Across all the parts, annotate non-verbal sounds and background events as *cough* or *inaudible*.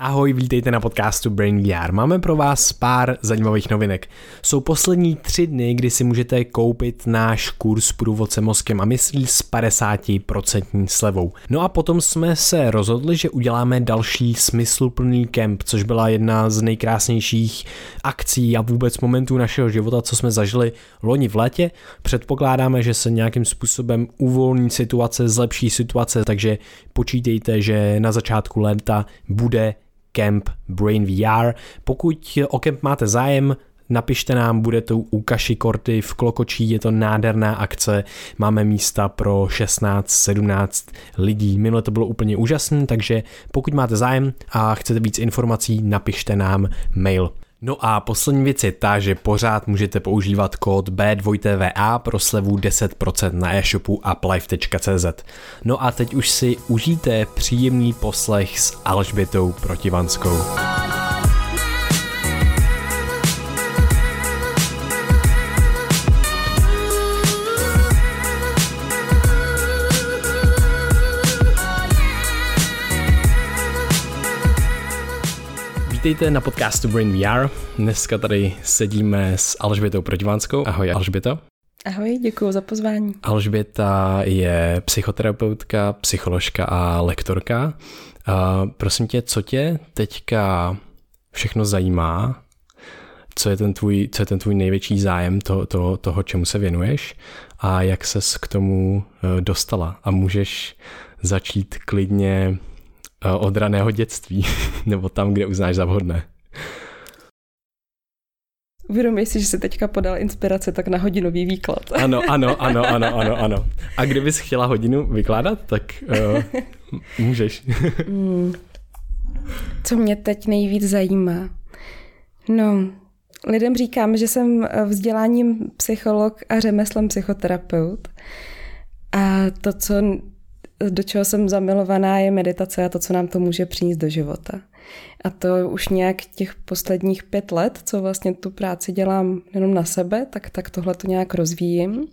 Ahoj, vítejte na podcastu Brain VR. Máme pro vás pár zajímavých novinek. Jsou poslední tři dny, kdy si můžete koupit náš kurz průvodce mozkem a myslí s 50% slevou. No a potom jsme se rozhodli, že uděláme další smysluplný kemp, což byla jedna z nejkrásnějších akcí a vůbec momentů našeho života, co jsme zažili loni v létě. Předpokládáme, že se nějakým způsobem uvolní situace, zlepší situace, takže počítejte, že na začátku léta bude Camp Brain VR. Pokud o Camp máte zájem, napište nám, bude to u Kaši Korty v Klokočí, je to nádherná akce, máme místa pro 16-17 lidí. Minule to bylo úplně úžasné, takže pokud máte zájem a chcete víc informací, napište nám mail. No a poslední věc je ta, že pořád můžete používat kód B2TVA pro slevu 10% na e-shopu uplife.cz. No a teď už si užijte příjemný poslech s Alžbětou Protivanskou. Vítejte na podcastu Brain VR. Dneska tady sedíme s Alžbětou Protivánskou. Ahoj Alžběto. Ahoj, děkuji za pozvání. Alžběta je psychoterapeutka, psycholožka a lektorka. Uh, prosím tě, co tě teďka všechno zajímá? Co je ten tvůj, co je ten tvůj největší zájem to, to, toho, čemu se věnuješ? A jak ses k tomu uh, dostala? A můžeš začít klidně Eh, od raného dětství, *laughs* nebo tam, kde uznáš za vhodné. Uvědomuji si, že se teďka podal inspirace tak na hodinový výklad. Ano, ano, ano, ano, ano, ano. A kdybys chtěla hodinu vykládat, tak uh, můžeš. *laughs* mm. Co mě teď nejvíc zajímá? No, lidem říkám, že jsem vzděláním psycholog a řemeslem psychoterapeut. A to, co do čeho jsem zamilovaná, je meditace a to, co nám to může přinést do života. A to už nějak těch posledních pět let, co vlastně tu práci dělám jenom na sebe, tak, tak tohle to nějak rozvíjím.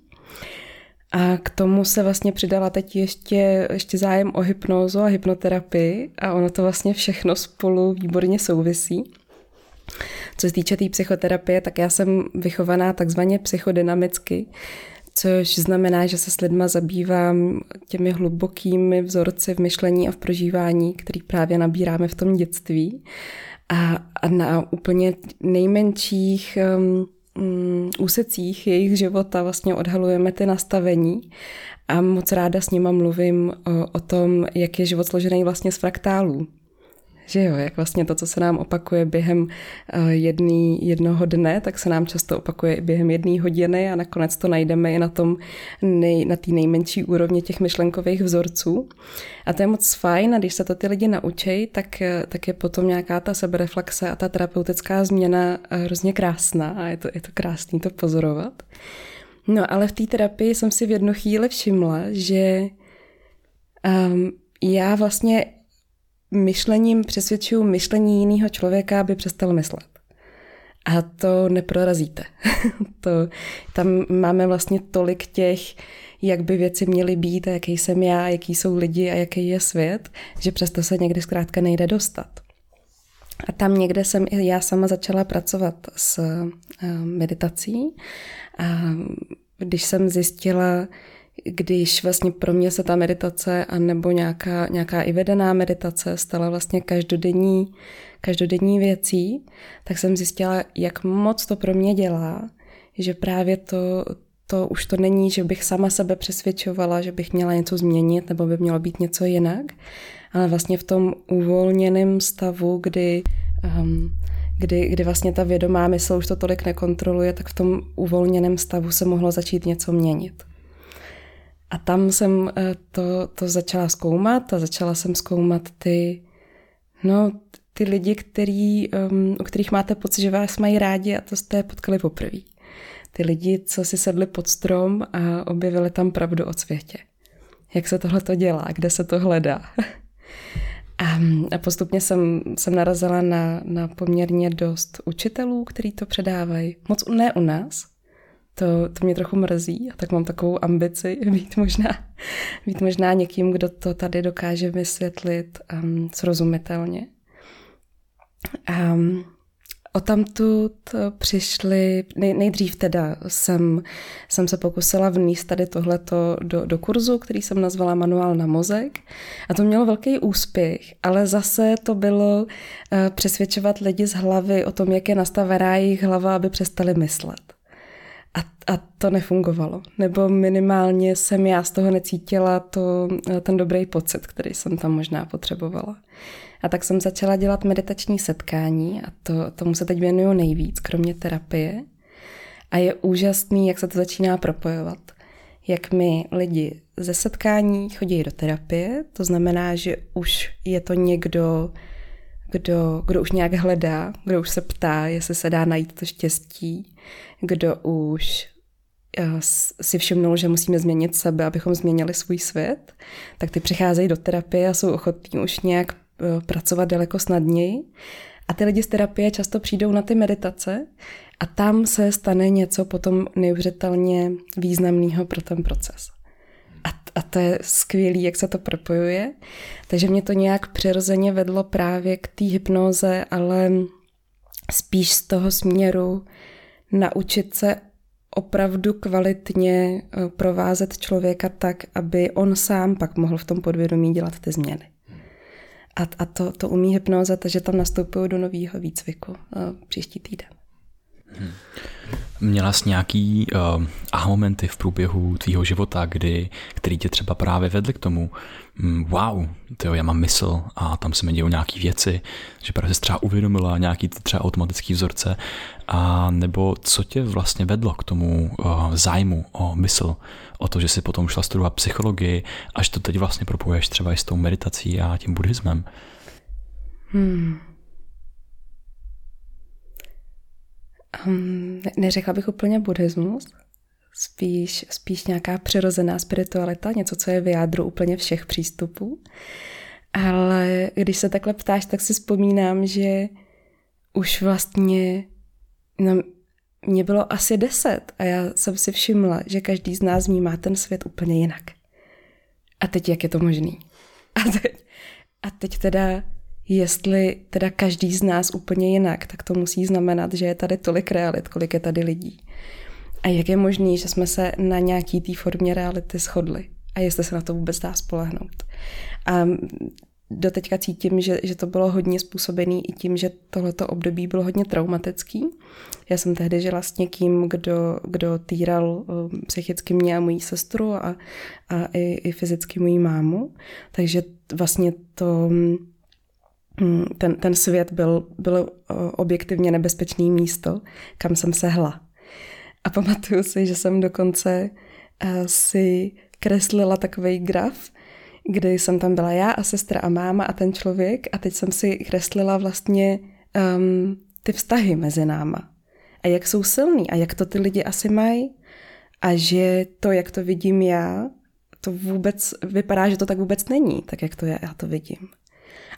A k tomu se vlastně přidala teď ještě, ještě zájem o hypnózu a hypnoterapii a ono to vlastně všechno spolu výborně souvisí. Co se týče té tý psychoterapie, tak já jsem vychovaná takzvaně psychodynamicky, což znamená, že se s lidma zabývám těmi hlubokými vzorci v myšlení a v prožívání, který právě nabíráme v tom dětství. A, a na úplně nejmenších um, um, úsecích jejich života vlastně odhalujeme ty nastavení a moc ráda s nima mluvím o, o tom, jak je život složený vlastně z fraktálů. Že jo, jak vlastně to, co se nám opakuje během eh, jedný, jednoho dne, tak se nám často opakuje i během jedné hodiny a nakonec to najdeme i na tom nej, na té nejmenší úrovni těch myšlenkových vzorců. A to je moc fajn a když se to ty lidi naučí, tak, eh, tak je potom nějaká ta sebereflexe a ta terapeutická změna eh, hrozně krásná a je to, je to krásný to pozorovat. No ale v té terapii jsem si v jednu chvíli všimla, že um, já vlastně myšlením přesvědčuju myšlení jiného člověka, aby přestal myslet. A to neprorazíte. *laughs* to, tam máme vlastně tolik těch, jak by věci měly být a jaký jsem já, jaký jsou lidi a jaký je svět, že přesto se někdy zkrátka nejde dostat. A tam někde jsem i já sama začala pracovat s eh, meditací. A když jsem zjistila, když vlastně pro mě se ta meditace a nebo nějaká, nějaká i vedená meditace stala vlastně každodenní, každodenní věcí, tak jsem zjistila, jak moc to pro mě dělá, že právě to, to už to není, že bych sama sebe přesvědčovala, že bych měla něco změnit nebo by mělo být něco jinak, ale vlastně v tom uvolněném stavu, kdy, um, kdy, kdy vlastně ta vědomá mysl už to tolik nekontroluje, tak v tom uvolněném stavu se mohlo začít něco měnit. A tam jsem eh, to, to začala zkoumat a začala jsem zkoumat ty, no, ty lidi, který, um, u kterých máte pocit, že vás mají rádi a to jste potkali poprvé. Ty lidi, co si sedli pod strom a objevili tam pravdu o světě. Jak se tohle to dělá, kde se to hledá. *laughs* A, a postupně jsem, jsem narazila na, na poměrně dost učitelů, kteří to předávají. Moc ne u nás, to, to mě trochu mrzí a tak mám takovou ambici *laughs* být možná, být možná někým, kdo to tady dokáže vysvětlit um, srozumitelně. Um, O tamtud přišli, nej, nejdřív teda jsem, jsem se pokusila vníst tady tohleto do, do kurzu, který jsem nazvala Manuál na mozek a to mělo velký úspěch, ale zase to bylo uh, přesvědčovat lidi z hlavy o tom, jak je nastavená jejich hlava, aby přestali myslet. A, a to nefungovalo. Nebo minimálně jsem já z toho necítila to, eh, ten dobrý pocit, který jsem tam možná potřebovala. A tak jsem začala dělat meditační setkání a to, tomu se teď věnuju nejvíc, kromě terapie. A je úžasný, jak se to začíná propojovat. Jak mi lidi ze setkání chodí do terapie, to znamená, že už je to někdo, kdo, kdo už nějak hledá, kdo už se ptá, jestli se dá najít to štěstí, kdo už eh, si všimnul, že musíme změnit sebe, abychom změnili svůj svět, tak ty přicházejí do terapie a jsou ochotní už nějak Eh, pracovat daleko snadněji. A ty lidi z terapie často přijdou na ty meditace a tam se stane něco potom neuvěřitelně významného pro ten proces. A, a to je skvělé, jak se to propojuje. Takže mě to nějak přirozeně vedlo právě k té hypnoze, ale spíš z toho směru naučit se opravdu kvalitně eh, provázet člověka tak, aby on sám pak mohl v tom podvědomí dělat ty změny. A, a to, to umí hypnoza, takže tam nastupuju do nového výcviku uh, příští týden. Hmm. Měla jsi nějaký uh, aha momenty v průběhu tvýho života, kdy, který tě třeba právě vedly k tomu, um, wow, tyjo, já mám mysl a tam se mi dějou nějaké věci, že právě jsi třeba uvědomila nějaký třeba automatický vzorce a nebo co tě vlastně vedlo k tomu uh, zájmu o mysl, o to, že jsi potom šla studovat psychologii, až to teď vlastně propojuješ třeba i s tou meditací a tím buddhismem? Hmm. Um, neřekla bych úplně buddhismus, spíš, spíš nějaká přirozená spiritualita, něco, co je v jádru úplně všech přístupů. Ale když se takhle ptáš, tak si vzpomínám, že už vlastně no, mě bylo asi deset a já jsem si všimla, že každý z nás vnímá ten svět úplně jinak. A teď jak je to možný? A teď, a teď teda jestli teda každý z nás úplně jinak, tak to musí znamenat, že je tady tolik realit, kolik je tady lidí. A jak je možné, že jsme se na nějaký té formě reality shodli? A jestli se na to vůbec dá spolehnout. A doteďka cítím, že, že to bylo hodně způsobené i tím, že tohleto období bylo hodně traumatický. Já jsem tehdy žila s někým, kdo, kdo týral um, psychicky mě a mojí sestru a, a i, i fyzicky mojí mámu. Takže vlastně to Mm, ten, ten svět byl, byl objektivně nebezpečný místo, kam jsem se hla. A pamatuju si, že jsem dokonce eh, si kreslila takový graf, kdy jsem tam byla já a sestra a máma a ten člověk a teď jsem si kreslila vlastně um, ty vztahy mezi náma. A jak jsou silný a jak to ty lidi asi mají. A že to, jak to vidím já, to vůbec vypadá, že to tak vůbec není, tak jak to já, já to vidím.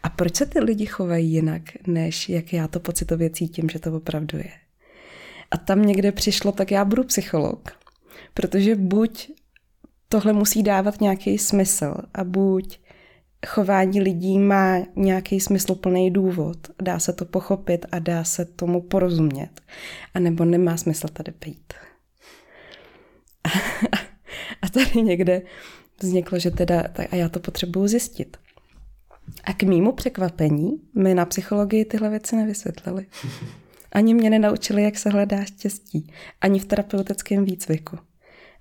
A proč se ty lidi chovají jinak, než jak já to pocitově cítím, že to opravdu je? A tam někde přišlo, tak já budu psycholog, protože buď tohle musí dávat nějaký smysl a buď chování lidí má nějaký smysluplný důvod, dá se to pochopit a dá se tomu porozumět, a nebo nemá smysl tady být. *laughs* A tady někde vzniklo, že teda, tak a já to potřebuju zjistit. A k mýmu překvapení mi na psychologii tyhle věci nevysvětlili. Ani mě nenaučili, jak se hledá štěstí. Ani v terapeutickém výcviku.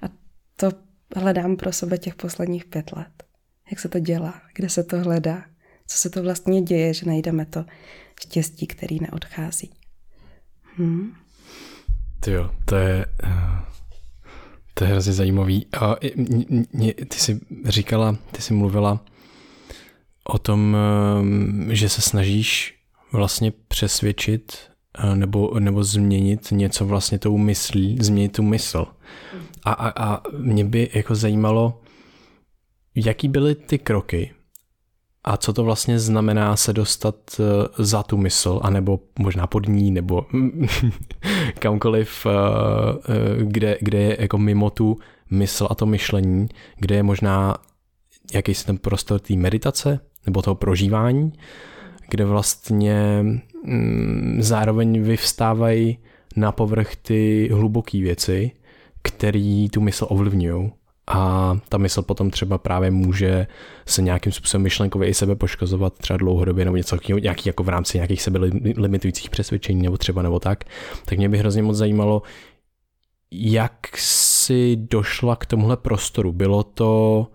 A to hledám pro sebe těch posledních pět let. Jak se to dělá, kde se to hledá, co se to vlastně děje, že najdeme to štěstí, který neodchází. Hmm. Ty jo, to je, eh, to je hrozně zajímavý. A ty jsi říkala, ty jsi mluvila o tom, ehm, že se snažíš vlastně přesvědčit eh, nebo, nebo změnit něco vlastně tou myslí, změnit tu mysl. A, a, a mě by jako zajímalo, jaký byly ty kroky a co to vlastně znamená se dostat eh, za tu mysl, anebo možná pod ní, nebo *laughs* kamkoliv, eh, kde, kde je jako mimo tu mysl a to myšlení, kde je možná jakýsi ten prostor té meditace, nebo toho prožívání, kde vlastně zároveň vyvstávají na povrch ty hluboké věci, které tu mysl ovlivňují. A ta mysl potom třeba právě může se nějakým způsobem myšlenkově i sebe poškozovat třeba dlouhodobě nebo něco nějaký jako v rámci nějakých sebe limitujících přesvědčení nebo třeba nebo tak. Tak mě by hrozně moc zajímalo, jak si došla k tomuhle prostoru. Bylo to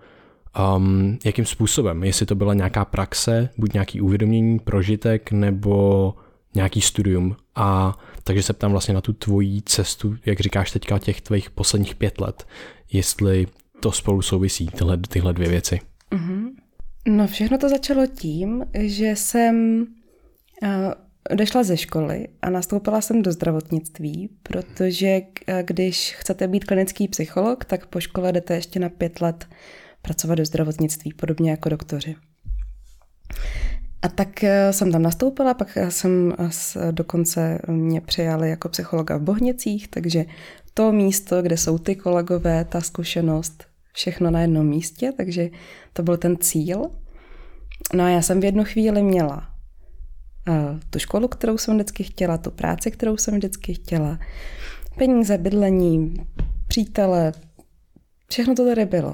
um, jakým způsobem? Jestli to byla nějaká praxe, buď nějaký uvědomění, prožitek nebo nějaký studium. A takže se ptám vlastně na tu tvoji cestu, jak říkáš teďka těch tvých posledních pět let, jestli to spolu souvisí, tyhle, tyhle dvě věci. Mm-hmm. No všechno to začalo tím, že jsem uh, odešla ze školy a nastoupila jsem do zdravotnictví, protože uh, když chcete být klinický psycholog, tak po škole jdete ještě na pět let pracovat do zdravotnictví, podobně jako doktoři. A tak eh, jsem tam nastoupila, pak jsem dokonce mě přijali jako psychologa v Bohnicích, takže to místo, kde jsou ty kolegové, ta zkušenost, všechno na jednom místě, takže to byl ten cíl. No a já jsem v jednu chvíli měla tu školu, kterou jsem vždycky chtěla, tu práci, kterou jsem vždycky chtěla, peníze, bydlení, přítele, všechno to tady bylo.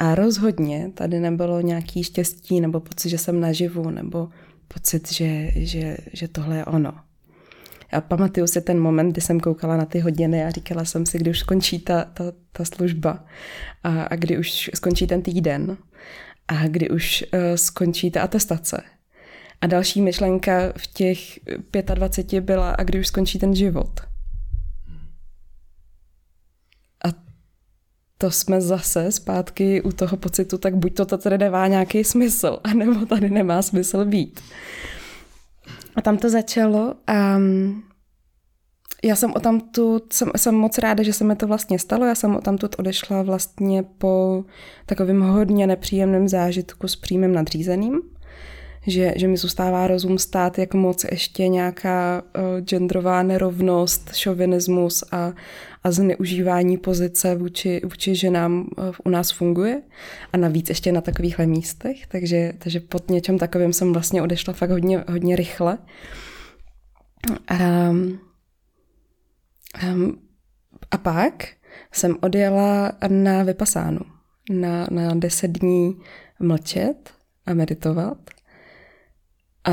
A rozhodně tady nebylo nějaký štěstí nebo pocit, že jsem naživu, nebo pocit, že, že, že tohle je ono. A pamatuju si ten moment, kdy jsem koukala na ty hodiny a říkala jsem si, kdy už skončí ta, ta, ta služba a, a kdy už skončí ten týden a kdy už uh, skončí ta atestace. A další myšlenka v těch 25 byla, a kdy už skončí ten život. A to jsme zase zpátky u toho pocitu, tak buď to tady nemá nějaký smysl, *laughs* anebo tady nemá smysl být. A tam to začalo a mm, já jsem o tamtud, jsem, jsem moc ráda, že se mi to vlastně stalo, já jsem o tamtud odešla vlastně po takovém hodně nepříjemném zážitku s přímým nadřízeným, že, že mi zůstává rozum stát, jak moc ještě nějaká uh, genderová nerovnost, šovinismus a, a zneužívání pozice vůči, vůči ženám uh, u nás funguje a navíc ještě na takovýchhle místech, takže, takže pod něčem takovým jsem vlastně odešla fakt hodně, hodně rychle. Um, um, a pak jsem odjela na vypasánu, na, na deset dní mlčet a meditovat a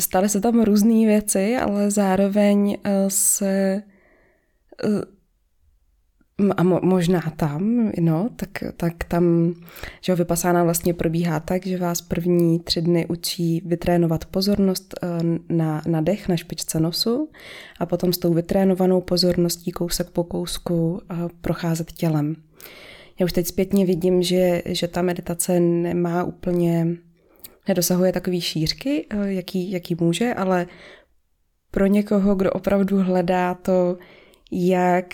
staly se tam různé věci, ale zároveň eh, se eh, a mo, možná tam, no, tak, tak tam, že vypasána vlastně probíhá tak, že vás první tři dny učí vytrénovat pozornost eh, na, na dech na špičce nosu a potom s tou vytrénovanou pozorností kousek po kousku procházet tělem. Já už teď zpětně vidím, že, že ta meditace nemá úplně nedosahuje takové šířky, eh, jaký, jaký může, ale pro někoho, kdo opravdu hledá to, jak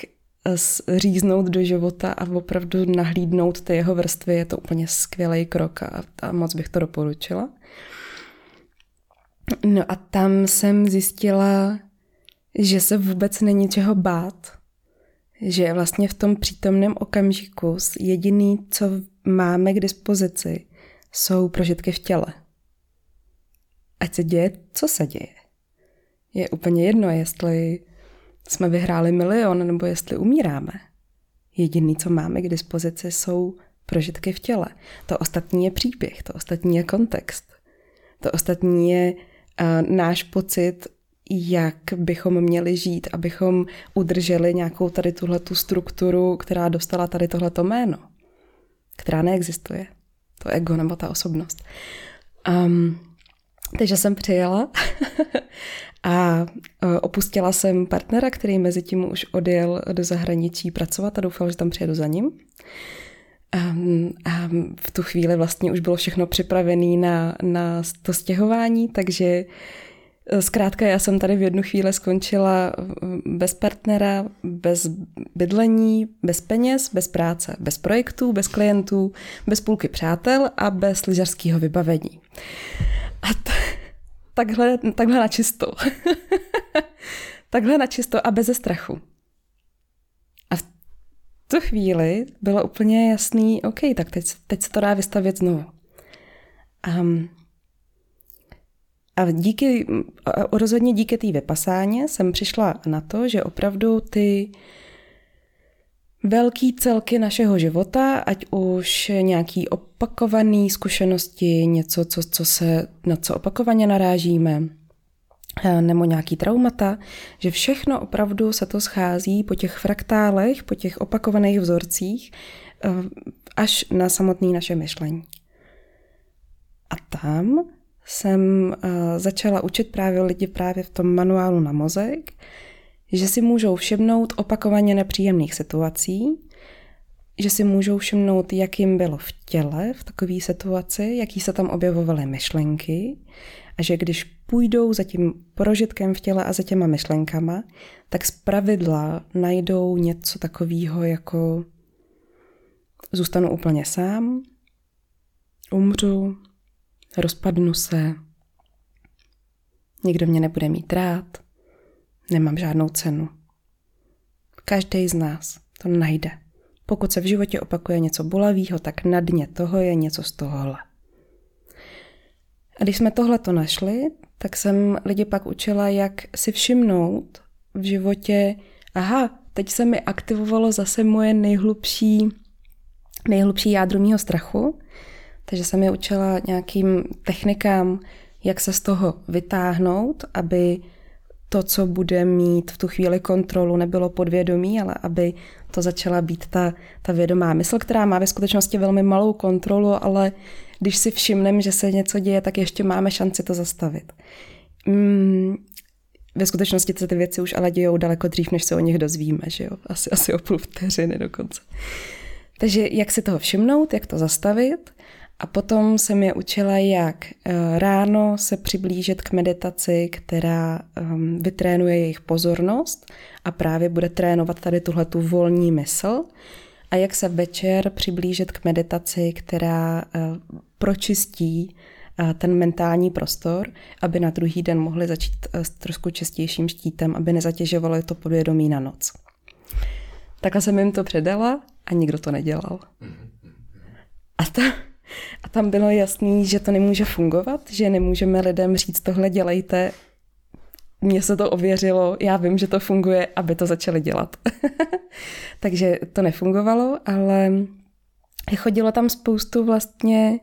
říznout do života a opravdu nahlídnout ty jeho vrstvy, je to úplně skvělý krok a, a moc bych to doporučila. No a tam jsem zjistila, že se vůbec není čeho bát. Že vlastně v tom přítomném okamžiku jediný, co máme k dispozici, jsou prožitky v těle. Ať se děje, co se děje. Je úplně jedno, jestli jsme vyhráli milion nebo jestli umíráme. Jediný, co máme k dispozici, jsou prožitky v těle. To ostatní je příběh, to ostatní je kontext. To ostatní je uh, náš pocit, jak bychom měli žít, abychom udrželi nějakou tady tuhletu strukturu, která dostala tady tohleto jméno, která neexistuje to ego nebo ta osobnost. Um, takže jsem přijela *laughs* a e, opustila jsem partnera, který mezi tím už odjel do zahraničí pracovat a doufal, že tam přijedu za ním. A v tu chvíli vlastně už bylo všechno připravené na, na to stěhování, takže Eh, zkrátka, já jsem tady v jednu chvíli skončila eh, bez partnera, bez bydlení, bez peněz, bez práce, bez projektů, bez klientů, bez půlky přátel a bez lyžařského vybavení. A t- takhle, takhle na čisto. *laughs* takhle na čisto a bez strachu. A v tu chvíli bylo úplně jasný, OK, tak teď, teď se to dá vystavět znovu. Um, A díky, rozhodně díky té vypasáně jsem přišla na to, že opravdu ty velký celky našeho života, ať už nějaký opakovaný zkušenosti, něco, co, co se, na co opakovaně narážíme, eh, nebo nějaký traumata, že všechno opravdu se to schází po těch fraktálech, po těch opakovaných vzorcích, eh, až na samotné naše myšlení. A tam jsem eh, začala učit právě lidi právě v tom manuálu na mozek, že si můžou všimnout opakovaně nepříjemných situací, že si můžou všimnout, jak jim bylo v těle v takové situaci, jaký se tam objevovaly myšlenky a že když půjdou za tím prožitkem v těle a za těma myšlenkama, tak z pravidla najdou něco takového jako zůstanu úplně sám, umřu, rozpadnu se, nikdo mě nebude mít rád, nemám žádnou cenu. Každý z nás to najde. Pokud se v životě opakuje něco bolavého, tak na dně toho je něco z tohohle. A když jsme tohle to našli, tak jsem lidi pak učila, jak si všimnout v životě, aha, teď se mi aktivovalo zase moje nejhlubší, nejhlubší jádro mýho strachu, takže jsem je učila nějakým technikám, jak se z toho vytáhnout, aby to, co bude mít v tu chvíli kontrolu, nebylo podvědomí, ale aby to začala být ta, ta vědomá mysl, která má ve skutečnosti velmi malou kontrolu, ale když si všimneme, že se něco děje, tak ještě máme šanci to zastavit. Mm, ve skutečnosti se ty věci už ale dějou daleko dřív, než se o nich dozvíme, že jo? Asi, asi o půl vteřiny dokonce. Takže jak si toho všimnout, jak to zastavit a potom jsem je učila, jak eh, ráno se přiblížit k meditaci, která ehm, vytrénuje jejich pozornost a právě bude trénovat tady tuhle tu volní mysl. A jak se večer přiblížit k meditaci, která eh, pročistí eh, ten mentální prostor, aby na druhý den mohli začít s trošku čistějším štítem, aby nezatěžovalo to podvědomí na noc. Takhle jsem jim to předala a nikdo to nedělal. A ta, a tam bylo jasný, že to nemůže fungovat, že nemůžeme lidem říct tohle dělejte, mně se to ověřilo, já vím, že to funguje, aby to začali dělat. *laughs* Takže to nefungovalo, ale chodilo tam spoustu vlastně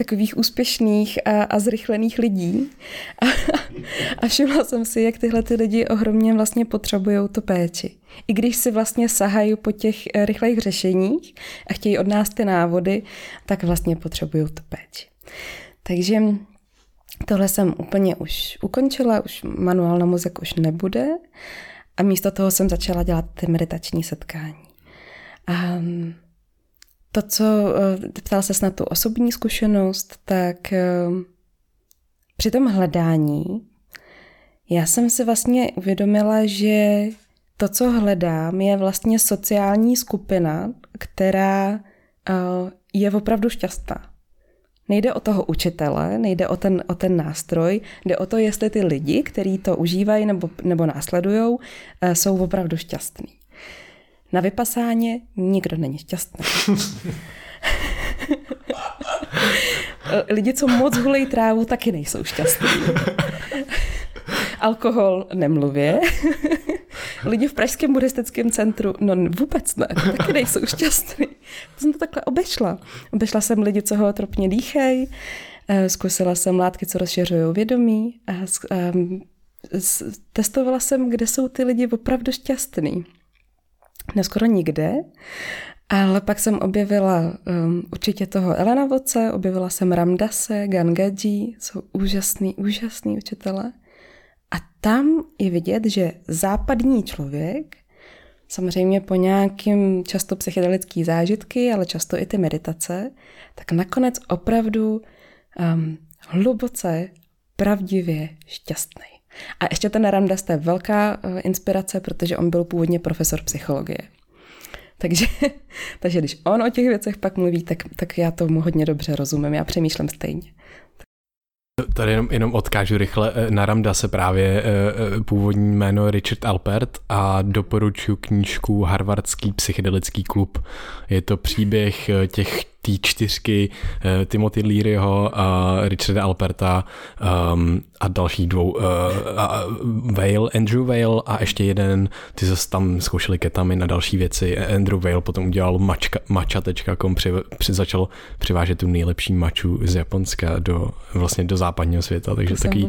takových úspěšných a, a zrychlených lidí. A, a všimla jsem si, jak tyhle ty lidi ohromně vlastně potřebují to péči. I když si vlastně sahají po těch eh, rychlých řešeních a chtějí od nás ty návody, tak vlastně potřebují to péči. Takže tohle jsem úplně už ukončila, už manuál na mozek už nebude a místo toho jsem začala dělat ty meditační setkání. A to, co eh, ptal se na tu osobní zkušenost, tak eh, při tom hledání já jsem si vlastně uvědomila, že to, co hledám, je vlastně sociální skupina, která eh, je opravdu šťastná. Nejde o toho učitele, nejde o ten, o ten nástroj, jde o to, jestli ty lidi, kteří to užívají nebo, nebo následují, jsou opravdu šťastní. Na vypasáně nikdo není šťastný. *laughs* Lidi, co moc hulejí trávu, taky nejsou šťastní. Alkohol nemluvě. Lidi v Pražském buddhistickém centru, no vůbec ne, taky nejsou šťastní. To jsem to takhle obešla. Obešla jsem lidi, co hootropně dýchají, eh, zkusila jsem látky, co rozšiřují vědomí a testovala jsem, kde jsou ty lidi opravdu šťastní ne skoro nikde. Ale pak jsem objevila um, určitě toho Elena Voce, objevila jsem Ramdase, Gangaji, jsou úžasný, úžasný učitele. A tam je vidět, že západní člověk, samozřejmě po nějakým často psychedelický zážitky, ale často i ty meditace, tak nakonec opravdu um, hluboce, pravdivě šťastný. A ještě ten Ramdas, to je velká eh, inspirace, protože on byl původně profesor psychologie. Takže, *laughs* takže když on o těch věcech pak mluví, tak, tak já tomu hodně dobře rozumím, já přemýšlím stejně. Tady jenom, jenom odkážu rychle eh, na Ramda se právě eh, původní jméno Richard Alpert a doporučuji knížku Harvardský psychedelický klub. Je to příběh těch té čtyřky uh, Timothy Learyho a Richarda Alperta um, a dalších dvou uh, a Vale, Andrew Vale a ještě jeden, ty zase tam zkoušeli ketami na další věci. Andrew Vale potom udělal mačka, mača.com, při, při, začal přivážet tu nejlepší maču z Japonska do, vlastně do západního světa. Takže to taky,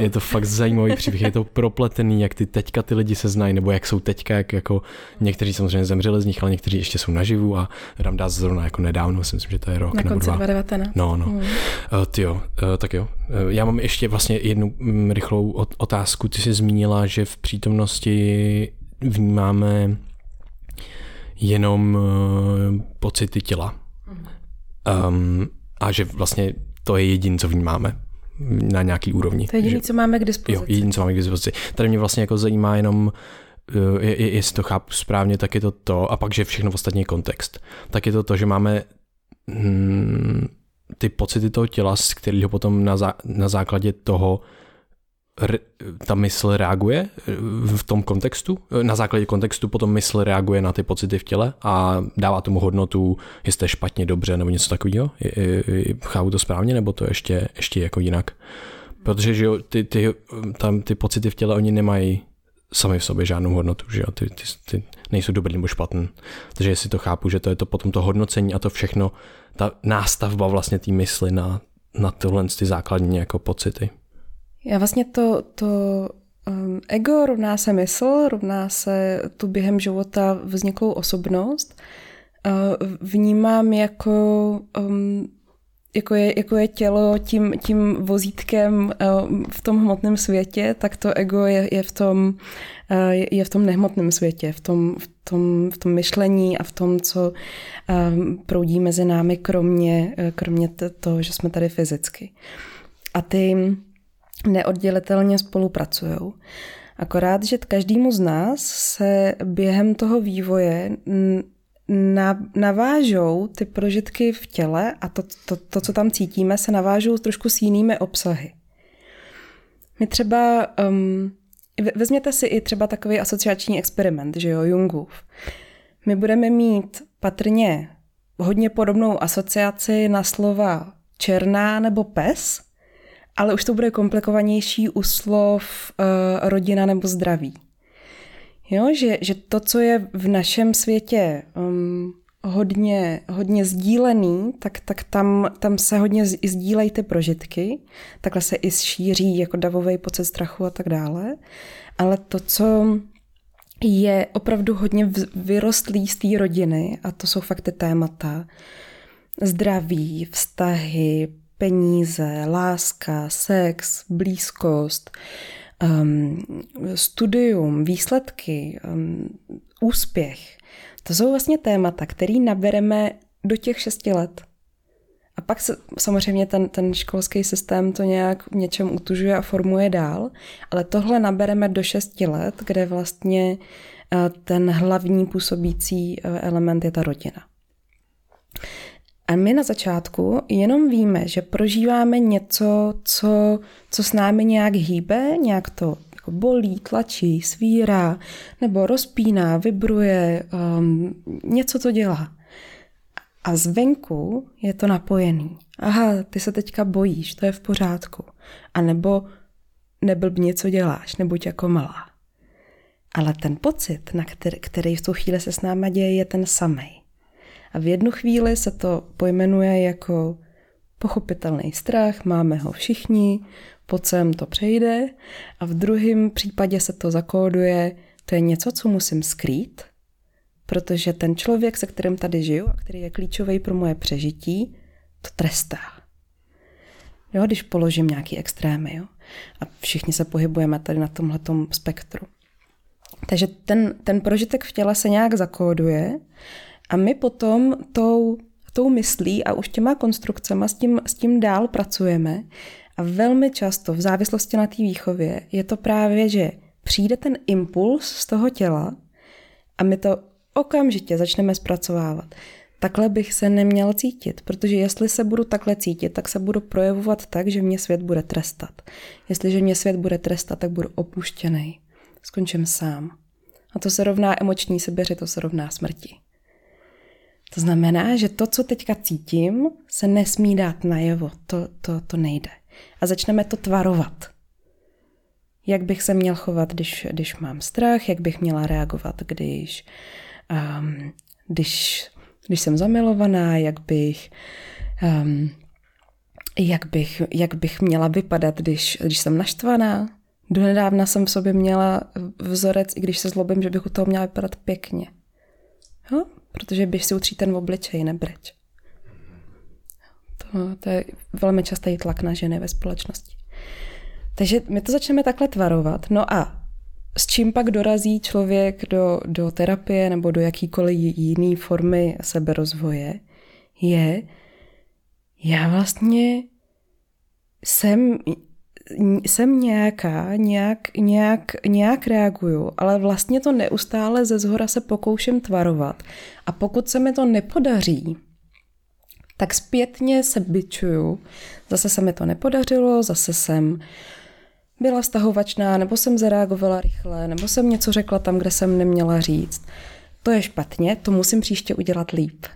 je to fakt zajímavý příběh, je to propletený, jak ty teďka ty lidi se znají, nebo jak jsou teďka, jak jako někteří samozřejmě zemřeli z nich, ale někteří ještě jsou naživu a Ramdas zrovna jako nedávno, si myslím, že to je rok na nebo konci dva. 2019. No, no. Hmm. Uh, ty jo, uh, tak jo. Uh, já mám ještě vlastně jednu mm, rychlou ot- otázku. Ty jsi zmínila, že v přítomnosti vnímáme jenom uh, pocity těla. Um, a že vlastně to je jediné, co vnímáme na nějaký úrovni. To je jediné, co máme k dispozici. jo, jediné, co máme k dispozici. Tady mě vlastně jako zajímá jenom uh, je, je, jestli to chápu správně, tak je to to, a pak, že všechno ostatní je kontext. Tak je to to, že máme hmm, ty pocity toho těla, z kterého potom na, zá, na základě toho re, ta mysl reaguje v tom kontextu. Na základě kontextu potom mysl reaguje na ty pocity v těle a dává tomu hodnotu, jestli to je špatně, dobře nebo něco takového. Chápu to správně, nebo to ještě, ještě jako jinak? Protože že jo, ty, ty, tam ty pocity v těle, oni nemají sami v sobě žádnou hodnotu, že jo, ty, ty, ty nejsou dobrý nebo špatný. Takže jestli to chápu, že to je to potom to hodnocení a to všechno, ta nástavba vlastně té mysli na, na tyhle ty základní jako pocity. Já vlastně to, to um, ego rovná se mysl, rovná se tu během života vzniklou osobnost. Uh, vnímám jako, um, jako, je, jako je tělo tím, tím vozítkem uh, v tom hmotném světě, tak to ego je, je, v, tom, uh, je v tom nehmotném světě, v tom, v, tom, v tom myšlení a v tom, co um, proudí mezi námi, kromě, kromě toho, že jsme tady fyzicky. A ty neoddělitelně spolupracují. Akorát, že každému z nás se během toho vývoje navážou ty prožitky v těle a to, to, to, co tam cítíme, se navážou trošku s jinými obsahy. My třeba, um, vezměte si i třeba takový asociační experiment, že jo, Jungův. My budeme mít patrně hodně podobnou asociaci na slova černá nebo pes, ale už to bude komplikovanější u slov uh, rodina nebo zdraví. Jo, že, že to, co je v našem světě um, hodně, hodně sdílený, tak, tak tam, tam se hodně sdílejí ty prožitky, takhle se i šíří jako davový pocit strachu a tak dále. Ale to, co je opravdu hodně vyrostlý z té rodiny, a to jsou fakt ty témata, zdraví, vztahy, peníze, láska, sex, blízkost, um, studium, výsledky, um, úspěch. To jsou vlastně témata, který nabereme do těch šesti let. A pak se, samozřejmě ten, ten školský systém to nějak v něčem utužuje a formuje dál, ale tohle nabereme do šesti let, kde vlastně uh, ten hlavní působící uh, element je ta rodina. A my na začátku jenom víme, že prožíváme něco, co, co s námi nějak hýbe, nějak to jako bolí, tlačí, svírá, nebo rozpíná, vibruje, um, něco to dělá. A zvenku je to napojený. Aha, ty se teďka bojíš, to je v pořádku. A nebo neblbni, co děláš, nebuď jako malá. Ale ten pocit, na který, který v tu chvíli se s náma děje, je ten samej. A v jednu chvíli se to pojmenuje jako pochopitelný strach, máme ho všichni, pocem to přejde a v druhém případě se to zakóduje, to je něco, co musím skrýt, protože ten člověk, se kterým tady žiju a který je klíčový pro moje přežití, to trestá. Jo, když položím nějaký extrémy. Jo? A všichni se pohybujeme tady na tomhletom spektru. Takže ten, ten prožitek v těle se nějak zakóduje a my potom tou, tou myslí a už těma konstrukcemi s tím, s tím dál pracujeme. A velmi často v závislosti na té výchově je to právě, že přijde ten impuls z toho těla a my to okamžitě začneme zpracovávat. Takhle bych se neměl cítit, protože jestli se budu takhle cítit, tak se budu projevovat tak, že mě svět bude trestat. Jestliže mě svět bude trestat, tak budu opuštěný. Skončím sám. A to se rovná emoční sebeři, to se rovná smrti. To znamená, že to, co teďka cítím, se nesmí dát najevo. To, to, to nejde. A začneme to tvarovat. Jak bych se měl chovat, když, když mám strach, jak bych měla reagovat, když, um, když, když jsem zamilovaná, jak bych, um, jak bych, jak bych měla vypadat, když, když jsem naštvaná. Donedávna jsem v sobě měla vzorec, i když se zlobím, že bych u toho měla vypadat pěkně. Jo? Protože běž si utří ten obličej, nebreč. To, to je velmi častý tlak na ženy ve společnosti. Takže my to začneme takhle tvarovat. No a s čím pak dorazí člověk do, do terapie nebo do jakýkoliv jiné formy seberozvoje, je, já vlastně jsem, jsem nějaká, nějak, nějak, nějak reaguju, ale vlastně to neustále ze zhora se pokouším tvarovat. A pokud se mi to nepodaří, tak zpětně se byčuju. Zase se mi to nepodařilo, zase jsem byla vztahovačná, nebo jsem zareagovala rychle, nebo jsem něco řekla tam, kde jsem neměla říct. To je špatně, to musím příště udělat líp.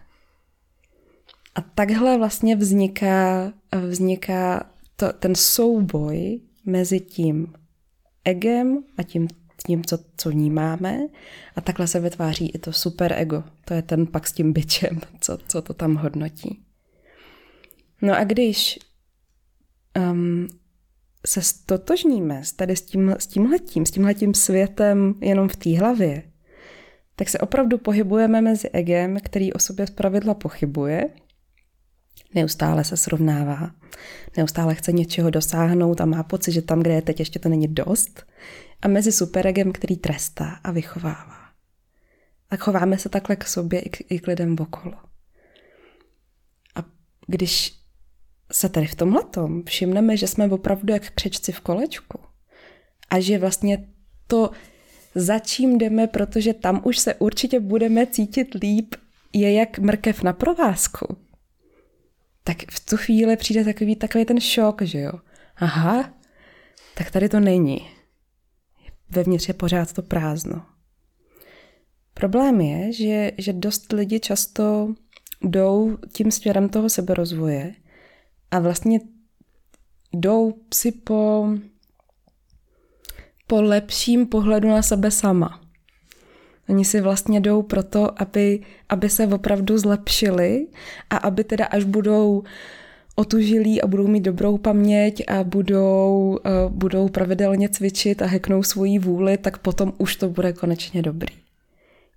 A takhle vlastně vzniká, vzniká to, ten souboj mezi tím egem a tím, tím co, co vnímáme a takhle se vytváří i to super ego. To je ten pak s tím byčem, *laughs* co, co to tam hodnotí. No a když um, se stotožníme tady s, tím, s tímhletím, s tímhletím světem jenom v té hlavě, tak se opravdu pohybujeme mezi egem, který o sobě zpravidla pochybuje, neustále se srovnává, neustále chce něčeho dosáhnout a má pocit, že tam, kde je teď, ještě to není dost, a mezi superegem, který trestá a vychovává. Tak chováme se takhle k sobě i k, i k lidem okolo. A když se tady v tomhletom všimneme, že jsme opravdu jak křečci v kolečku a že vlastně to, za čím jdeme, protože tam už se určitě budeme cítit líp, je jak mrkev na provázku. Tak v tu chvíli přijde takový, takový ten šok, že jo. Aha, tak tady to není. Vevnitř je pořád to prázdno. Problém je, že, že dost lidi často jdou tím směrem toho seberozvoje, a vlastně jdou si po, po lepším pohledu na sebe sama. Oni si vlastně jdou proto, aby, aby se opravdu zlepšili a aby teda až budou otužilí a budou mít dobrou paměť a budou, uh, budou pravidelně cvičit a heknou svoji vůli, tak potom už to bude konečně dobrý.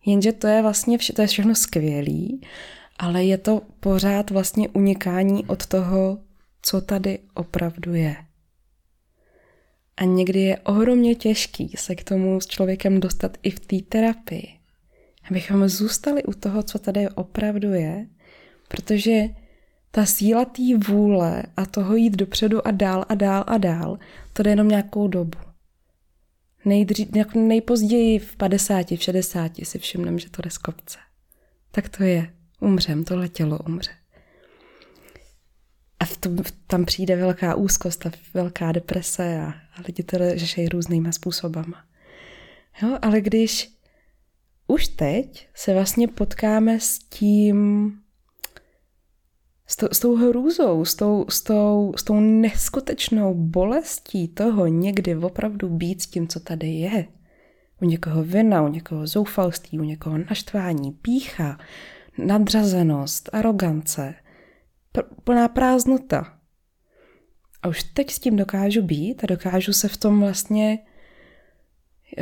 Jenže to je vlastně vše, to je všechno skvělý, ale je to pořád vlastně unikání od toho, co tady opravdu je. A někdy je ohromně těžký se k tomu s člověkem dostat i v té terapii. Abychom zůstali u toho, co tady opravdu je, protože ta síla té vůle a toho jít dopředu a dál a dál a dál, to jde jenom nějakou dobu. Nejdří, nejpozději v 50, v 60 si všimneme, že to jde z kopce. Tak to je. Umřem, tohle tělo umře. A v tom, tam přijde velká úzkost a velká deprese a, a lidi to řeší různýma způsobama. Jo, ale když už teď se vlastně potkáme s tím, s, to, s tou hrůzou, s tou, s, tou, s tou neskutečnou bolestí toho někdy opravdu být s tím, co tady je. U někoho vina, u někoho zoufalství, u někoho naštvání, pícha, nadřazenost, arogance – plná prázdnota. A už teď s tím dokážu být a dokážu se v tom vlastně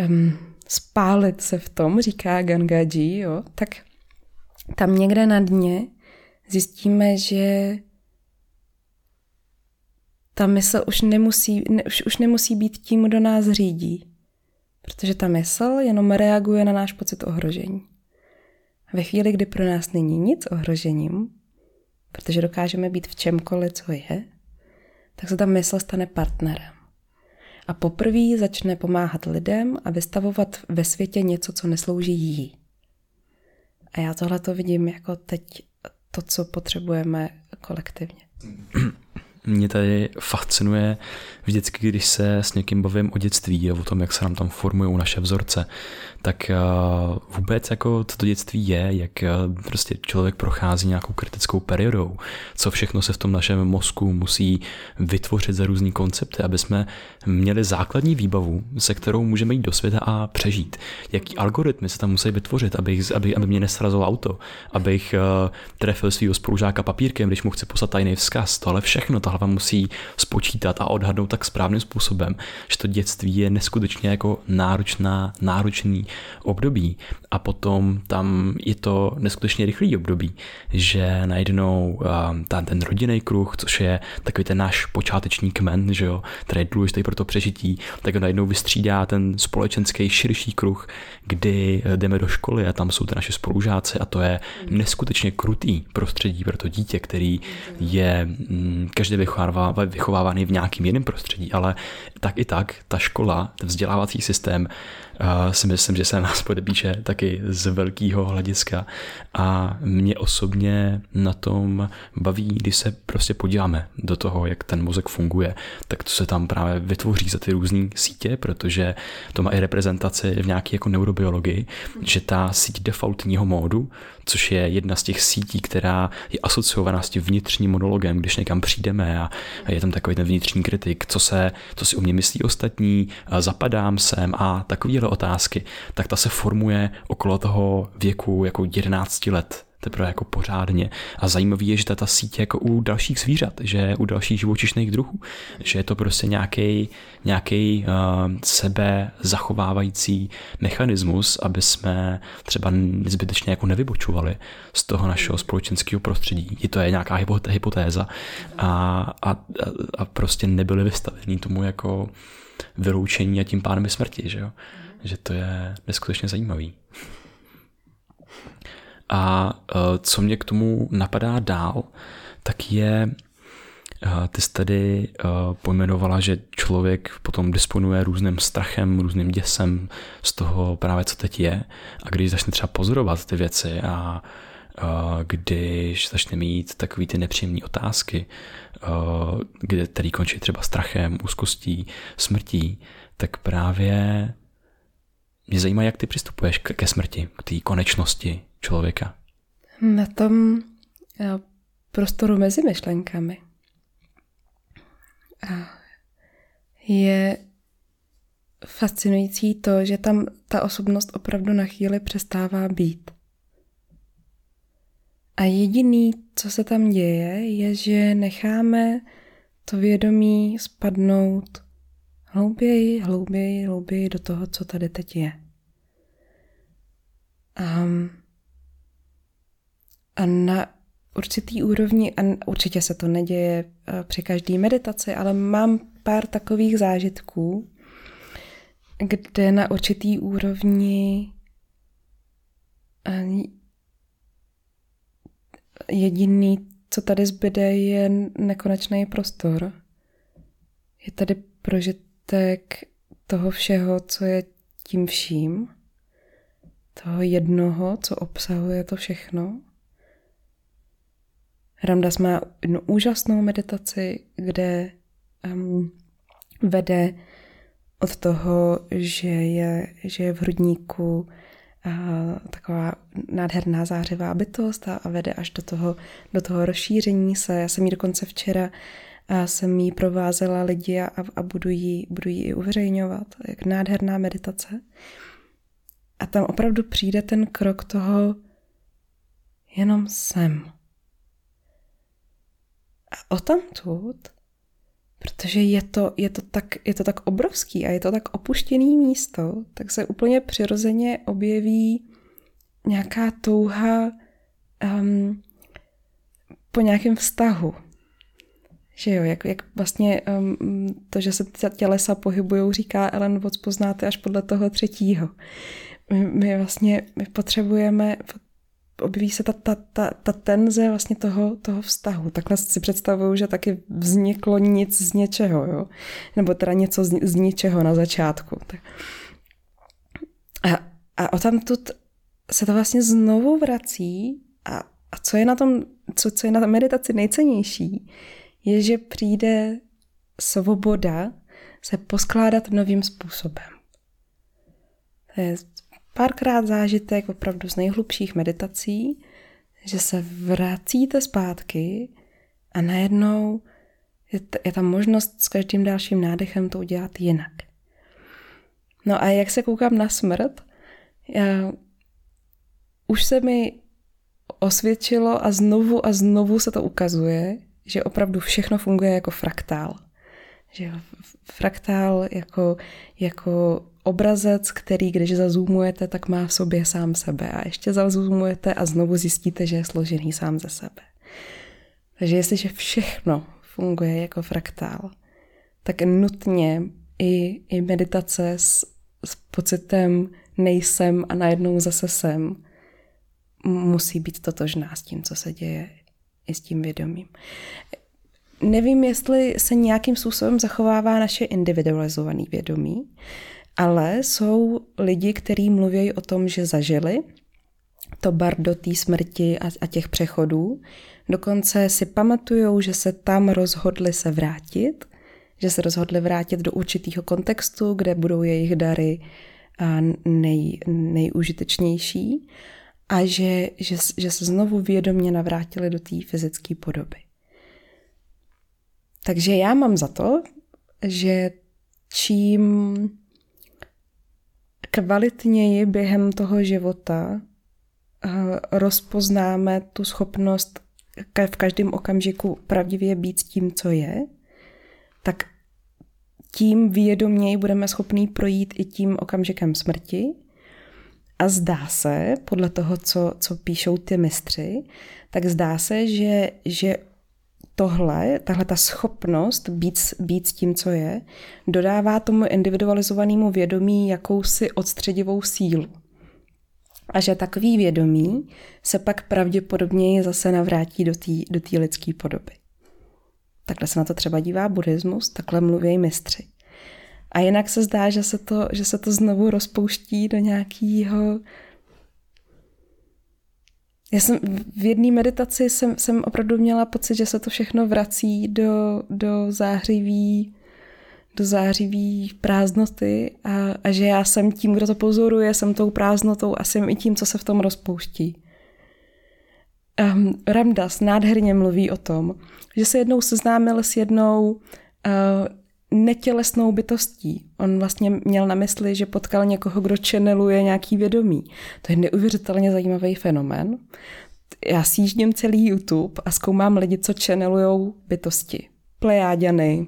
um, spálit se v tom, říká Gangaji, jo, tak tam někde na dně zjistíme, že ta mysl už nemusí, ne, už, už nemusí být tím, kdo nás řídí. Protože ta mysl jenom reaguje na náš pocit ohrožení. Ve chvíli, kdy pro nás není nic ohrožením, protože dokážeme být v čemkoliv, co je, tak se ta mysl stane partnerem. A poprvé začne pomáhat lidem a vystavovat ve světě něco, co neslouží jí. A já tohle to vidím jako teď to, co potřebujeme kolektivně. *clears throat* mě tady fascinuje vždycky, když se s někým bavím o dětství a o tom, jak se nám tam formují naše vzorce, tak uh, vůbec jako co to dětství je, jak uh, prostě člověk prochází nějakou kritickou periodou, co všechno se v tom našem mozku musí vytvořit za různý koncepty, aby jsme měli základní výbavu, se kterou můžeme jít do světa a přežít. Jaký algoritmy se tam musí vytvořit, aby, aby, aby mě nesrazilo auto, abych uh, trefil svého spolužáka papírkem, když mu chci poslat tajný vzkaz. Tohle všechno ta hlava musí spočítat a odhadnout tak správným způsobem, že to dětství je neskutečně jako náročná, náročný období. A potom tam je to neskutečně rychlý období, že najednou tam ten rodinný kruh, což je takový ten náš počáteční kmen, že jo, který je důležitý pro to přežití, tak najednou vystřídá ten společenský širší kruh, kdy jdeme do školy a tam jsou ty naše spolužáci a to je neskutečně krutý prostředí pro to dítě, který je mm, každý vychovávaný v nějakým jiném prostředí, ale tak i tak ta škola, ten vzdělávací systém si myslím, že se nás podepíše taky z velkého hlediska. A mě osobně na tom baví, když se prostě podíváme do toho, jak ten mozek funguje, tak to se tam právě vytvoří za ty různé sítě, protože to má i reprezentaci v nějaké jako neurobiologii, že ta síť defaultního módu, což je jedna z těch sítí, která je asociovaná s tím vnitřním monologem, když někam přijdeme a je tam takový ten vnitřní kritik, co se, co si o mě myslí ostatní, zapadám sem a takovýhle otázky, tak ta se formuje okolo toho věku jako 11 let teprve jako pořádně. A zajímavý je, že ta síť jako u dalších zvířat, že u dalších živočišných druhů, že je to prostě nějaký nějaký uh, sebe zachovávající mechanismus, aby jsme třeba zbytečně jako nevybočovali z toho našeho společenského prostředí. I to je nějaká hypotéza a, a, a prostě nebyli vystavení tomu jako vyloučení a tím pádem i smrti, že jo? Že to je neskutečně zajímavý. A uh, co mě k tomu napadá dál, tak je, uh, ty jsi tady uh, pojmenovala, že člověk potom disponuje různým strachem, různým děsem z toho právě, co teď je. A když začne třeba pozorovat ty věci a když začne mít takový ty nepříjemné otázky, kde, který končí třeba strachem, úzkostí, smrtí, tak právě mě zajímá, jak ty přistupuješ ke smrti, k té konečnosti člověka. Na tom eh, prostoru mezi myšlenkami je fascinující to, že tam ta osobnost opravdu na chvíli přestává být. A jediný, co se tam děje, je, že necháme to vědomí spadnout hlouběji, hlouběji, hlouběji do toho, co tady teď je. Um, a na určitý úrovni, a určitě se to neděje eh, při každé meditaci, ale mám pár takových zážitků, kde na určitý úrovni eh, jediný, co tady zbyde, je nekonečný prostor. Je tady prožitek toho všeho, co je tím vším, toho jednoho, co obsahuje to všechno. Ramdas má jednu úžasnou meditaci, kde um, vede od toho, že je, že je v hrudníku uh, taková nádherná zářivá bytost a, a vede až do toho, do toho rozšíření se. Já jsem jí dokonce včera a jsem jí provázela lidi a, a budu, jí, budu jí i uveřejňovat. Jak nádherná meditace. A tam opravdu přijde ten krok toho jenom sem. A o tamtud, protože je to, je, to tak, je to tak obrovský a je to tak opuštěný místo, tak se úplně přirozeně objeví nějaká touha um, po nějakém vztahu. Že jo, jak, jak vlastně um, to, že se tělesa pohybují, říká Ellen Watts, poznáte až podle toho třetího. My, my vlastně my potřebujeme, objeví se ta, ta, ta, ta tenze vlastně toho, toho vztahu. Takhle si představuju, že taky vzniklo nic z něčeho, jo? nebo teda něco z, z ničeho na začátku. Tak. A, a o tamtud se to vlastně znovu vrací a, a co je na tom, co, co je na meditaci nejcennější, je, že přijde svoboda se poskládat novým způsobem. To je párkrát zážitek opravdu z nejhlubších meditací, že se vracíte zpátky a najednou je, t- je tam možnost s každým dalším nádechem to udělat jinak. No a jak se koukám na smrt, já, už se mi osvědčilo a znovu a znovu se to ukazuje, že opravdu všechno funguje jako fraktál. Že fraktál jako, jako obrazec, který když zazumujete, tak má v sobě sám sebe a ještě zazumujete a znovu zjistíte, že je složený sám ze sebe. Takže jestliže všechno funguje jako fraktál, tak nutně i, i meditace s, s pocitem nejsem a najednou zase jsem musí být totožná s tím, co se děje i s tím vědomím. Nevím, jestli se nějakým způsobem zachovává naše individualizované vědomí, ale jsou lidi, kteří mluví o tom, že zažili to bardo té smrti a, a těch přechodů. Dokonce si pamatujou, že se tam rozhodli se vrátit, že se rozhodli vrátit do určitého kontextu, kde budou jejich dary nej, nejužitečnější a že, že, že se znovu vědomě navrátili do té fyzické podoby. Takže já mám za to, že čím kvalitněji během toho života eh, rozpoznáme tu schopnost v každém okamžiku pravdivě být tím, co je, tak tím vědoměji budeme schopní projít i tím okamžikem smrti. A zdá se, podle toho, co, co píšou ty mistři, tak zdá se, že, že tohle, tahle ta schopnost být, být s tím, co je, dodává tomu individualizovanému vědomí jakousi odstředivou sílu. A že takový vědomí se pak pravděpodobně zase navrátí do té do lidské podoby. Takhle se na to třeba dívá buddhismus, takhle mluví mistři. A jinak se zdá, že se to, že se to znovu rozpouští do nějakého já jsem v jedné meditaci jsem, jsem opravdu měla pocit, že se to všechno vrací do, do zářivý do zářivý prázdnoty a, a že já jsem tím, kdo to pozoruje, jsem tou prázdnotou a jsem i tím, co se v tom rozpouští. Um, Ramdas nádherně mluví o tom, že se jednou seznámil s jednou uh, netělesnou bytostí. On vlastně měl na mysli, že potkal někoho, kdo channeluje nějaký vědomí. To je neuvěřitelně zajímavý fenomén. Já sjíždím celý YouTube a zkoumám lidi, co channelujou bytosti. Plejáďany,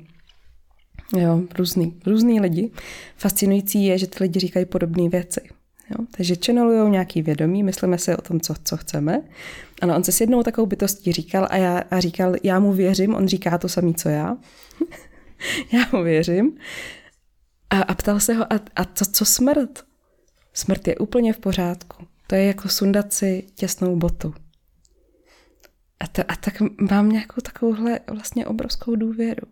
jo, různý, různý lidi. Fascinující je, že ty lidi říkají podobné věci. Jo? Takže channelují nějaký vědomí, myslíme si o tom, co, co chceme. Ano, on se s jednou takovou bytostí říkal a, já, a říkal, já mu věřím, on říká to samé, co já. *laughs* já mu věřím. A, a ptal se ho, a, a co, co smrt? Smrt je úplně v pořádku. To je jako sundat si těsnou botu. A, to, a tak mám nějakou takovouhle vlastně obrovskou důvěru.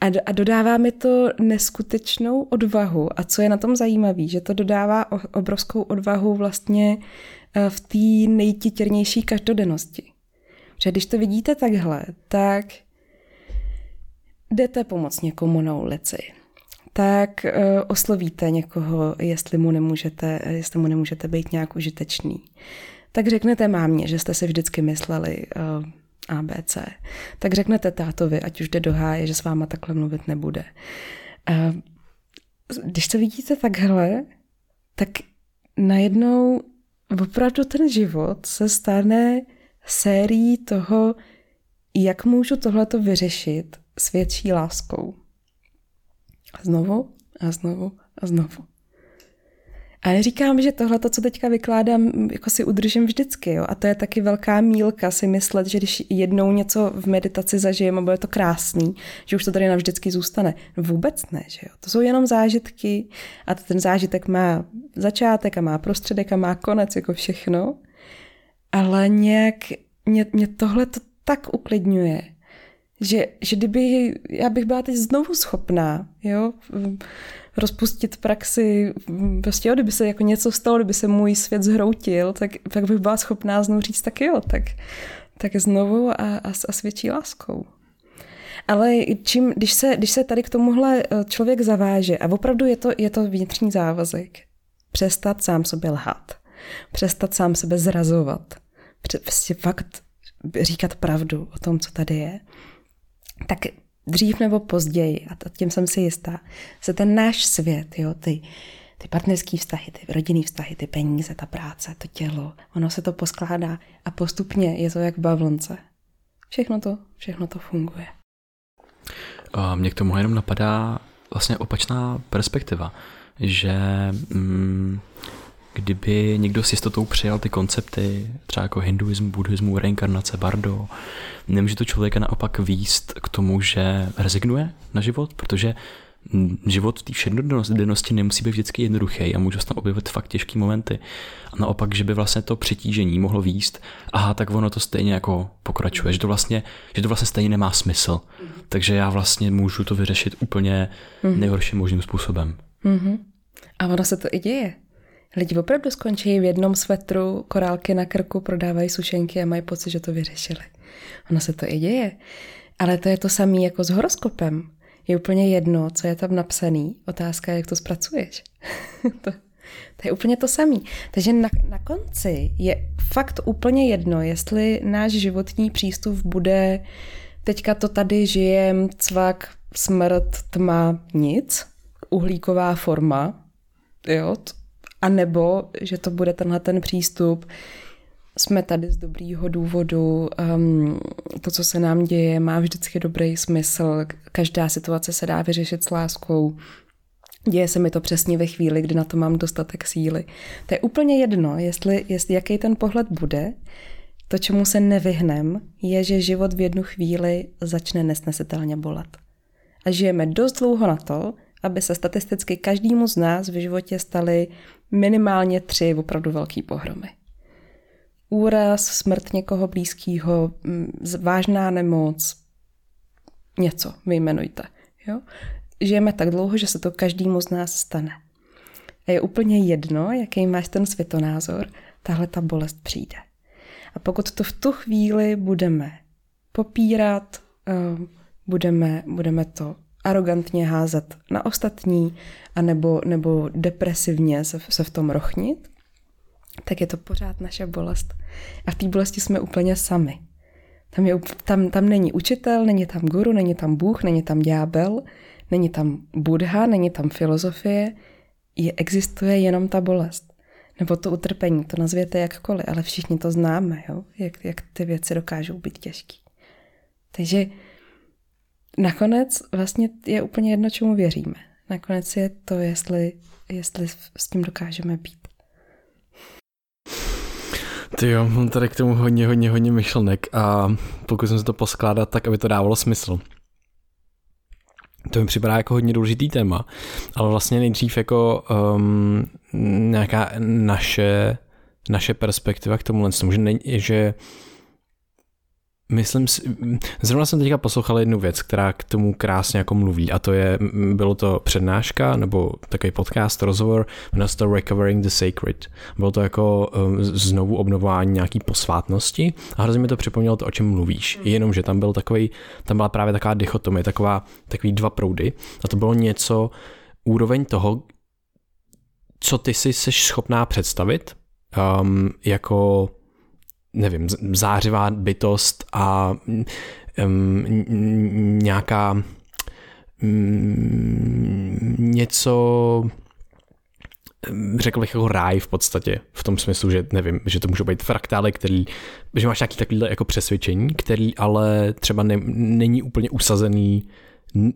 A, do, a dodává mi to neskutečnou odvahu. A co je na tom zajímavé, že to dodává obrovskou odvahu vlastně eh, v té nejtitěrnější každodennosti. Protože když to vidíte takhle, tak jdete pomoct někomu na ulici, tak uh, oslovíte někoho, jestli mu nemůžete, jestli mu nemůžete být nějak užitečný. Tak řeknete mámě, že jste si vždycky mysleli uh, ABC. Tak řeknete tátovi, ať už jde do háje, že s váma takhle mluvit nebude. Uh, když to vidíte takhle, tak najednou opravdu ten život se stane sérií toho, jak můžu tohleto vyřešit s větší láskou. A znovu a znovu a znovu. A neříkám, že tohle, co teďka vykládám, jako si udržím vždycky. Jo? A to je taky velká mílka si myslet, že když jednou něco v meditaci zažijem a bude to krásný, že už to tady navždycky zůstane. Vůbec ne, že jo? To jsou jenom zážitky a ten zážitek má začátek a má prostředek a má konec, jako všechno. Ale nějak mě, mě tohle to tak uklidňuje, že, že kdyby, já bych byla teď znovu schopná, jo, rozpustit praxi, prostě jo, kdyby se jako něco stalo, kdyby se můj svět zhroutil, tak, tak bych byla schopná znovu říct, tak jo, tak, tak znovu a, a, a s větší láskou. Ale čím, když, se, když se tady k tomuhle eh, člověk zaváže, a opravdu je to, je to vnitřní závazek, přestat sám sobě lhát, přestat sám sebe zrazovat, prostě fakt říkat pravdu o tom, co tady je, tak dřív nebo později, a tím jsem si jistá, se ten náš svět, jo, ty, ty partnerské vztahy, ty rodinné vztahy, ty peníze, ta práce, to tělo, ono se to poskládá a postupně je to jak v bavlnce. Všechno to, všechno to funguje. A mě k tomu jenom napadá vlastně opačná perspektiva, že mm, kdyby někdo s jistotou přijal ty koncepty, třeba jako hinduismu, buddhismu, reinkarnace, bardo, nemůže to člověka naopak výst k tomu, že rezignuje na život, protože život v té všednodennosti nemusí být vždycky jednoduchý a můžou se tam objevit fakt těžké momenty. A naopak, že by vlastně to přetížení mohlo výst, aha, tak ono to stejně jako pokračuje, že to vlastně, že to vlastně stejně nemá smysl. Takže já vlastně můžu to vyřešit úplně mhm. nejhorším možným způsobem. Mm-hmm. A ono se to i děje. Lidi opravdu skončí v jednom svetru, korálky na krku, prodávají sušenky a mají pocit, že to vyřešili. Ono se to i děje. Ale to je to samé jako s horoskopem. Je úplně jedno, co je tam napsaný. Otázka je, jak to zpracuješ. *laughs* to, to je úplně to samé. Takže na, na konci je fakt úplně jedno, jestli náš životní přístup bude teďka to tady žijem, cvak, smrt, tma, nic, uhlíková forma, jo, a nebo, že to bude tenhle ten přístup, jsme tady z dobrýho důvodu, um, to, co se nám děje, má vždycky dobrý smysl, každá situace se dá vyřešit s láskou, děje se mi to přesně ve chvíli, kdy na to mám dostatek síly. To je úplně jedno, jestli, jestli jaký ten pohled bude, to, čemu se nevyhnem, je, že život v jednu chvíli začne nesnesitelně bolet. A žijeme dost dlouho na to, aby se statisticky každému z nás v životě staly minimálně tři opravdu velký pohromy. Úraz, smrt někoho blízkého, mm, vážná nemoc, něco vyjmenujte. Jo? Žijeme tak dlouho, že se to každému z nás stane. A je úplně jedno, jaký máš ten světonázor, tahle ta bolest přijde. A pokud to v tu chvíli budeme popírat, eh, budeme, budeme to arrogantně házet na ostatní, anebo, nebo depresivně se, se v tom rochnit, tak je to pořád naše bolest. A v té bolesti jsme úplně sami. Tam, je, tam, tam není učitel, není tam guru, není tam Bůh, není tam ďábel, není tam Buddha, není tam filozofie, je, existuje jenom ta bolest. Nebo to utrpení, to nazvěte jakkoliv, ale všichni to známe, jo? Jak, jak ty věci dokážou být těžké. Takže nakonec vlastně je úplně jedno, čemu věříme. Nakonec je to, jestli, jestli s tím dokážeme být. Ty jo, mám tady k tomu hodně, hodně, hodně myšlenek a pokusím se to poskládat tak, aby to dávalo smysl. To mi připadá jako hodně důležitý téma, ale vlastně nejdřív jako um, nějaká naše, naše perspektiva k tomu, že, ne, že Myslím si, zrovna jsem teďka poslouchal jednu věc, která k tomu krásně jako mluví a to je, bylo to přednáška nebo takový podcast, rozhovor, jmenuje to Recovering the Sacred. Bylo to jako um, znovu obnovování nějaký posvátnosti a hrozně mi to připomnělo to, o čem mluvíš. Jenom, že tam byl takový, tam byla právě taková dichotomie, taková, takový dva proudy a to bylo něco, úroveň toho, co ty si seš schopná představit, um, jako nevím, zářivá bytost a um, nějaká um, něco řekl bych jako ráj v podstatě, v tom smyslu, že nevím, že to můžou být fraktály, který, že máš nějaký takovýhle jako přesvědčení, který ale třeba ne, není úplně usazený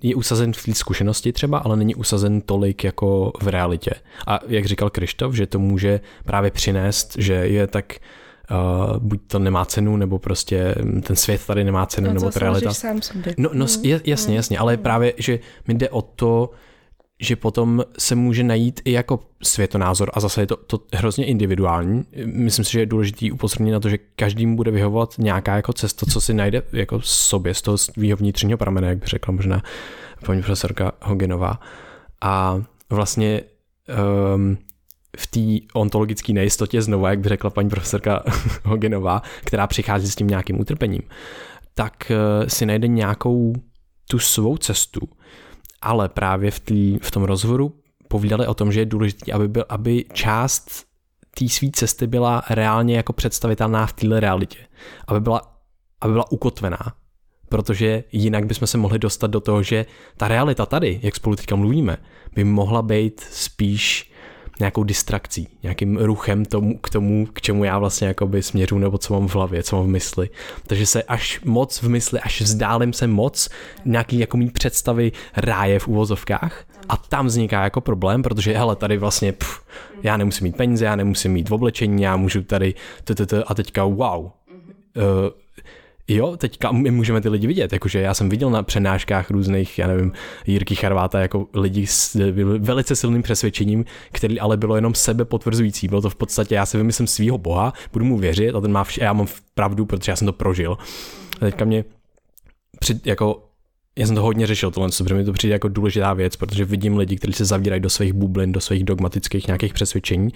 je usazen v té zkušenosti třeba, ale není usazen tolik jako v realitě. A jak říkal Krištof, že to může právě přinést, že je tak uh, buď to nemá cenu, nebo prostě ten svět tady nemá cenu, no, nebo ta realita. Sám sobě. No, no mm. jasně, jasně, ale mm. právě, že mi jde o to, že potom se může najít i jako světonázor a zase je to, to hrozně individuální. Myslím si, že je důležitý upozornit na to, že každým bude vyhovovat nějaká jako cesta, co si najde jako sobě z toho svého vnitřního pramene, jak by řekla možná paní profesorka Hogenová. A vlastně um, v té ontologické nejistotě znovu, jak by řekla paní profesorka *laughs* Hogenová, která přichází s tím nějakým utrpením, tak eh, si najde nějakou tu svou cestu, ale právě v, tý, v tom rozhovoru povídali o tom, že je důležité, aby, byl, aby část té své cesty byla reálně jako představitelná v téhle realitě. Aby byla, aby byla ukotvená. Protože jinak bychom se mohli dostat do toho, že ta realita tady, jak spolu teďka mluvíme, by mohla být spíš nějakou distrakcí, nějakým ruchem tomu, k tomu, k čemu já vlastně jakoby směřu, nebo co mám v hlavě, co mám v mysli. Takže se až moc v mysli, až vzdálím se moc nějaký jako mý představy ráje v úvozovkách a tam vzniká jako problém, protože hele, tady vlastně pff, já nemusím mít peníze, já nemusím mít oblečení, já můžu tady a teďka wow. Uh, Jo, teďka my můžeme ty lidi vidět, jakože já jsem viděl na přednáškách různých, já nevím, Jirky Charváta jako lidi s velice silným přesvědčením, který ale bylo jenom sebe potvrzující. Bylo to v podstatě, já si vymyslím svého boha, budu mu věřit a ten má vš- já mám pravdu, protože já jsem to prožil. A teďka mě při, jako já jsem to hodně řešil tohle, protože mi to přijde jako důležitá věc, protože vidím lidi, kteří se zavírají do svých bublin, do svých dogmatických nějakých přesvědčení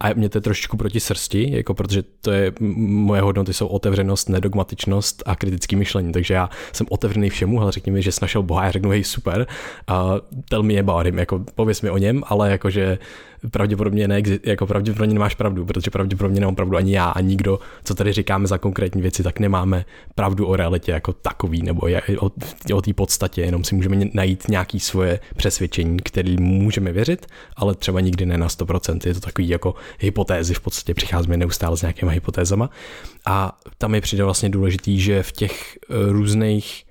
a mě to je trošičku proti srsti, jako protože to je, moje hodnoty jsou otevřenost, nedogmatičnost a kritický myšlení, takže já jsem otevřený všemu, ale řekni mi, že jsi našel Boha, já řeknu, hej, super, a tell me about him, jako pověs mi o něm, ale jakože pravděpodobně, neexi- jako pravděpodobně nemáš pravdu, protože pravděpodobně nemám pravdu ani já a nikdo, co tady říkáme za konkrétní věci, tak nemáme pravdu o realitě jako takový, nebo je, o, o té podstatě, jenom si můžeme najít nějaké svoje přesvědčení, které můžeme věřit, ale třeba nikdy ne na 100%. Je to takový jako hypotézy, v podstatě přicházíme neustále s nějakýma hypotézama. A tam je přijde vlastně důležitý, že v těch eh, různých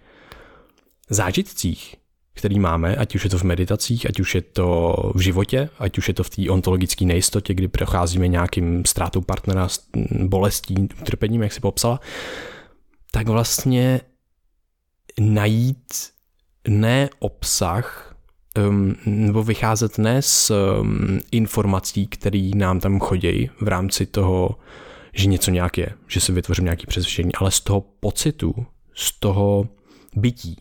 zážitcích, který máme, ať už je to v meditacích, ať už je to v životě, ať už je to v té ontologické nejistotě, kdy procházíme nějakým ztrátou partnera, bolestí, utrpením, jak si popsala, tak vlastně najít ne obsah, nebo vycházet ne z informací, které nám tam chodí v rámci toho, že něco nějak je, že si vytvořím nějaký přesvědčení, ale z toho pocitu, z toho bytí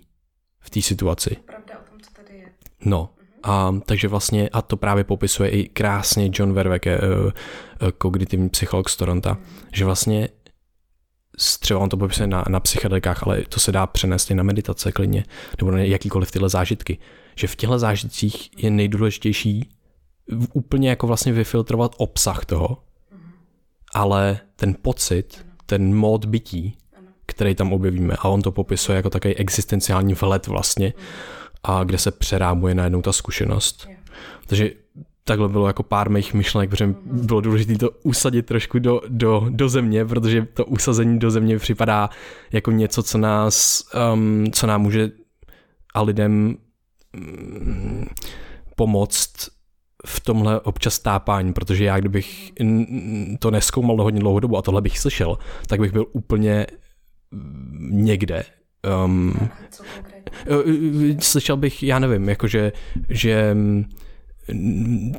v té situaci. Pravda o tom, co tady je. No, a, takže vlastně, a to právě popisuje i krásně John Verweke, uh, uh, kognitivní psycholog z Toronto, mm. že vlastně třeba on to popisuje na, na psychedelikách, ale to se dá přenést i na meditace klidně, nebo na jakýkoliv tyhle zážitky. Že v těchto zážitcích je nejdůležitější úplně jako vlastně vyfiltrovat obsah toho, ale ten pocit, ten mód bytí, který tam objevíme, a on to popisuje jako takový existenciální vhled vlastně, a kde se přerámuje najednou ta zkušenost. Takže takhle bylo jako pár mých myšlenek, protože bylo důležité to usadit trošku do, do, do země, protože to usazení do země připadá jako něco, co nás, um, co nám může a lidem um, pomoct v tomhle občas tápání, protože já kdybych to neskoumal hodně dlouhou dobu a tohle bych slyšel, tak bych byl úplně někde. Um, slyšel bych, já nevím, jakože, že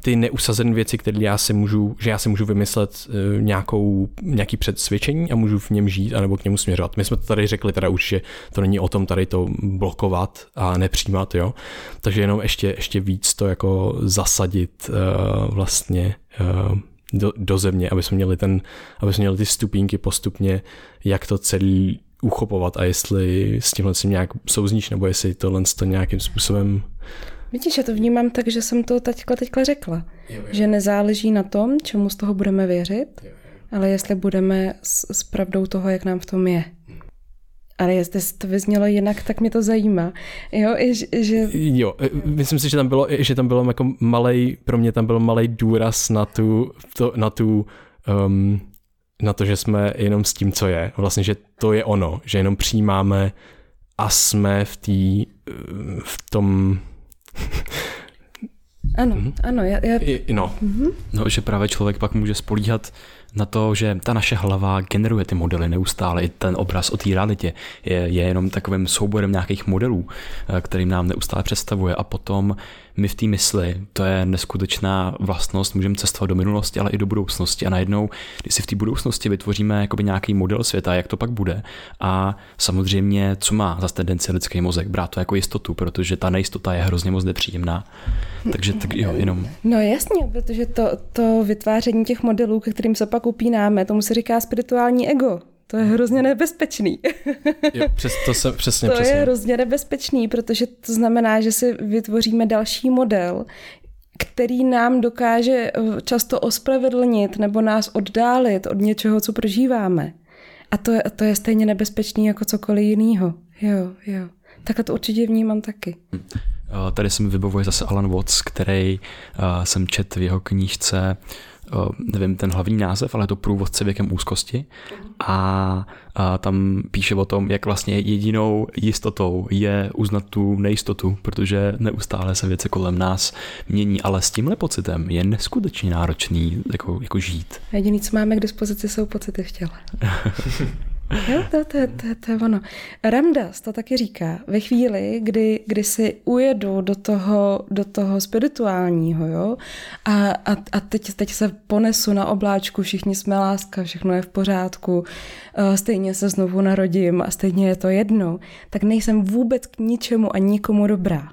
ty neusazené věci, které já si můžu, že já si můžu vymyslet uh, nějakou, nějaký předsvědčení a můžu v něm žít anebo k němu směřovat. My jsme to tady řekli teda už, že to není o tom tady to blokovat a nepřijímat, jo. Takže jenom ještě, ještě víc to jako zasadit uh, vlastně uh, do, do země, aby jsme měli ten, aby jsme měli ty stupínky postupně, jak to celý uchopovat a jestli s tímhle si nějak souzníš, nebo jestli tohle to nějakým způsobem Vidíš, já to vnímám tak, že jsem to teďka, teďka řekla. Jo, jo. Že nezáleží na tom, čemu z toho budeme věřit, jo, jo. ale jestli budeme s, s pravdou toho, jak nám v tom je. Ale jestli to vyznělo jinak, tak mě to zajímá. Jo, že, že... jo myslím si, že tam bylo, že tam bylo jako malej, pro mě tam byl malý důraz na tu, to, na tu um, na to, že jsme jenom s tím, co je. Vlastně, že to je ono, že jenom přijímáme a jsme v, tý, v tom ano, mm-hmm. ano. Já, já... I, no. Mm-hmm. no, že právě člověk pak může spolíhat na to, že ta naše hlava generuje ty modely neustále, i ten obraz o té realitě je, je jenom takovým souborem nějakých modelů, eh, kterým nám neustále představuje a potom my v té mysli, to je neskutečná vlastnost, můžeme cestovat do minulosti, ale i do budoucnosti a najednou, když si v té budoucnosti vytvoříme jakoby nějaký model světa, jak to pak bude a samozřejmě, co má za tendenci lidský mozek, brát to jako jistotu, protože ta nejistota je hrozně moc nepříjemná. Takže tak jo, jenom. No jasně, protože to, to vytváření těch modelů, ke kterým se pak upínáme, tomu se říká spirituální ego. To je hrozně nebezpečný. *laughs* jo, přes to se přesně, to přesně. je hrozně nebezpečný, protože to znamená, že si vytvoříme další model, který nám dokáže eh, často ospravedlnit nebo nás oddálit od něčeho, co prožíváme. A to je, to je stejně nebezpečný jako cokoliv jiného. Jo, jo. Tak to určitě vnímám taky. Eh, tady se mi vybavuje zase Alan Watts, který uh, jsem čet v jeho knížce uh, nevím ten hlavní název, ale je to průvodce věkem úzkosti a, a tam píše o tom, jak vlastně jedinou jistotou je uznat tu nejistotu, protože neustále se věci kolem nás mění, ale s tímhle pocitem je neskutečně náročný jako, jako žít. Jediný, co máme k dispozici, jsou pocity v těle. *laughs* Jo, to, to, to, to je ono. Ramdas to taky říká. Ve chvíli, kdy, kdy si ujedu do toho, do toho spirituálního, jo, a, a, a teď, teď se ponesu na obláčku, všichni jsme láska, všechno je v pořádku, stejně se znovu narodím a stejně je to jedno, tak nejsem vůbec k ničemu a nikomu dobrá.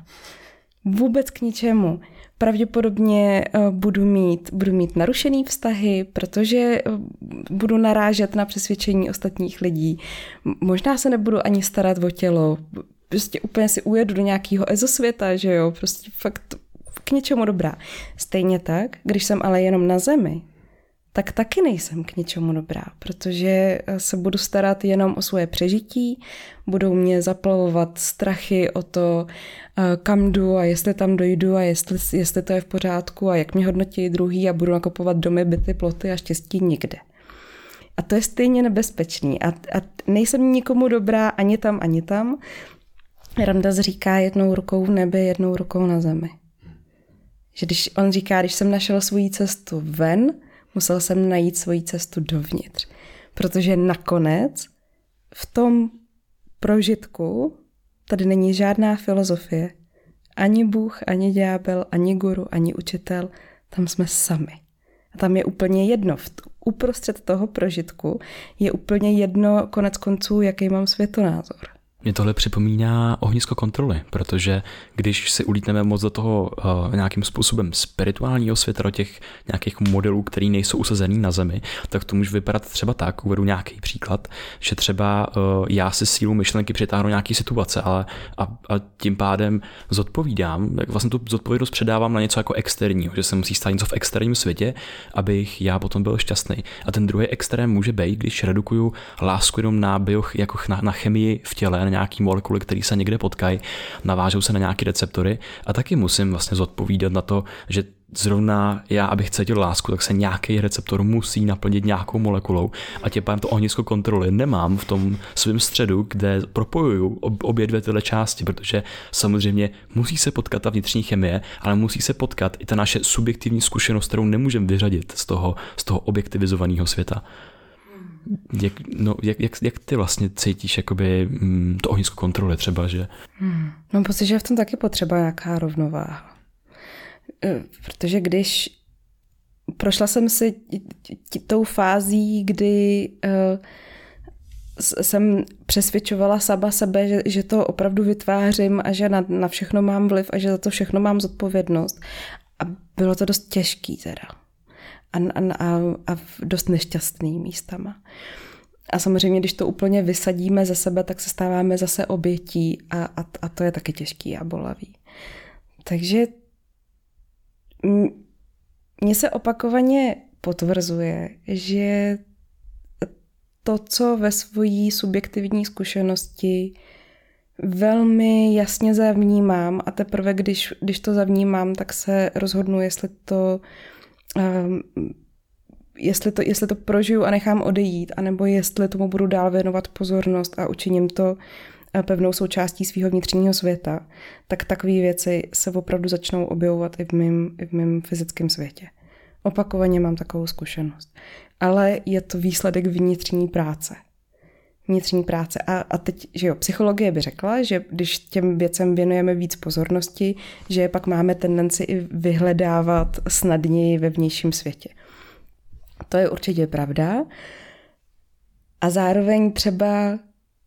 Vůbec k ničemu pravděpodobně eh, budu mít, budu mít narušený vztahy, protože eh, budu narážet na přesvědčení ostatních lidí. Možná se nebudu ani starat o tělo, prostě úplně si ujedu do nějakého ezosvěta, že jo, prostě fakt k něčemu dobrá. Stejně tak, když jsem ale jenom na zemi, tak taky nejsem k ničemu dobrá, protože eh, se budu starat jenom o svoje přežití, budou mě zaplavovat strachy o to, eh, kam jdu a jestli tam dojdu a jestli, jestli to je v pořádku a jak mě hodnotí druhý a budu nakupovat domy, byty, ploty a štěstí nikde. A to je stejně nebezpečný a, a nejsem nikomu dobrá ani tam, ani tam. Ramdas říká jednou rukou v nebi, jednou rukou na zemi. Že když on říká, když jsem našel svou cestu ven, musel jsem najít svoji cestu dovnitř. Protože nakonec v tom prožitku tady není žádná filozofie. Ani Bůh, ani ďábel, ani guru, ani učitel. Tam jsme sami. A tam je úplně jedno. V uprostřed toho prožitku je úplně jedno konec konců, jaký mám světonázor. Mě tohle připomíná ohnisko kontroly, protože když si ulítneme moc do toho uh, nějakým způsobem spirituálního světa, do těch nějakých modelů, které nejsou usazený na zemi, tak to může vypadat třeba tak, uvedu nějaký příklad, že třeba uh, já si sílu myšlenky přitáhnu nějaký situace ale, a, a tím pádem zodpovídám, tak vlastně tu zodpovědnost předávám na něco jako externího, že se musí stát něco v externím světě, abych já potom byl šťastný. A ten druhý extrém může být, když redukuju lásku jenom na bioch, jako na, na chemii v těle, na nějaký molekuly, které se někde potkají, navážou se na nějaké receptory a taky musím vlastně zodpovídat na to, že zrovna já, abych cítil lásku, tak se nějaký receptor musí naplnit nějakou molekulou a tě pádem to ohnisko kontroly nemám v tom svém středu, kde propojuju obě dvě tyhle části, protože samozřejmě musí se potkat ta vnitřní chemie, ale musí se potkat i ta naše subjektivní zkušenost, kterou nemůžeme vyřadit z toho, z toho objektivizovaného světa. Jak, no, jak, jak, jak ty vlastně cítíš jakoby, mm, to ohnisko kontroly třeba, že? Hmm. Mám pocit, že je v tom taky potřeba nějaká rovnováha. E, protože když prošla jsem si tou fází, kdy uh, jsem přesvědčovala sama sebe, že, že to opravdu vytvářím a že na, na všechno mám vliv a že za to všechno mám zodpovědnost. A bylo to dost těžký teda a, a, a dost nešťastný místama. A samozřejmě, když to úplně vysadíme ze sebe, tak se stáváme zase obětí a, a, a to je taky těžký a bolavý. Takže mně se opakovaně potvrzuje, že to, co ve svojí subjektivní zkušenosti velmi jasně zavnímám a teprve, když, když to zavnímám, tak se rozhodnu, jestli to um, jestli to, jestli to prožiju a nechám odejít, anebo jestli tomu budu dál věnovat pozornost a učiním to eh, pevnou součástí svého vnitřního světa, tak takové věci se opravdu začnou objevovat i v mém, i v mém fyzickém světě. Opakovaně mám takovou zkušenost. Ale je to výsledek vnitřní práce. Vnitřní práce. A, a teď, že jo, psychologie by řekla, že když těm věcem věnujeme víc pozornosti, že pak máme tendenci i vyhledávat snadněji ve vnějším světě. To je určitě pravda. A zároveň třeba,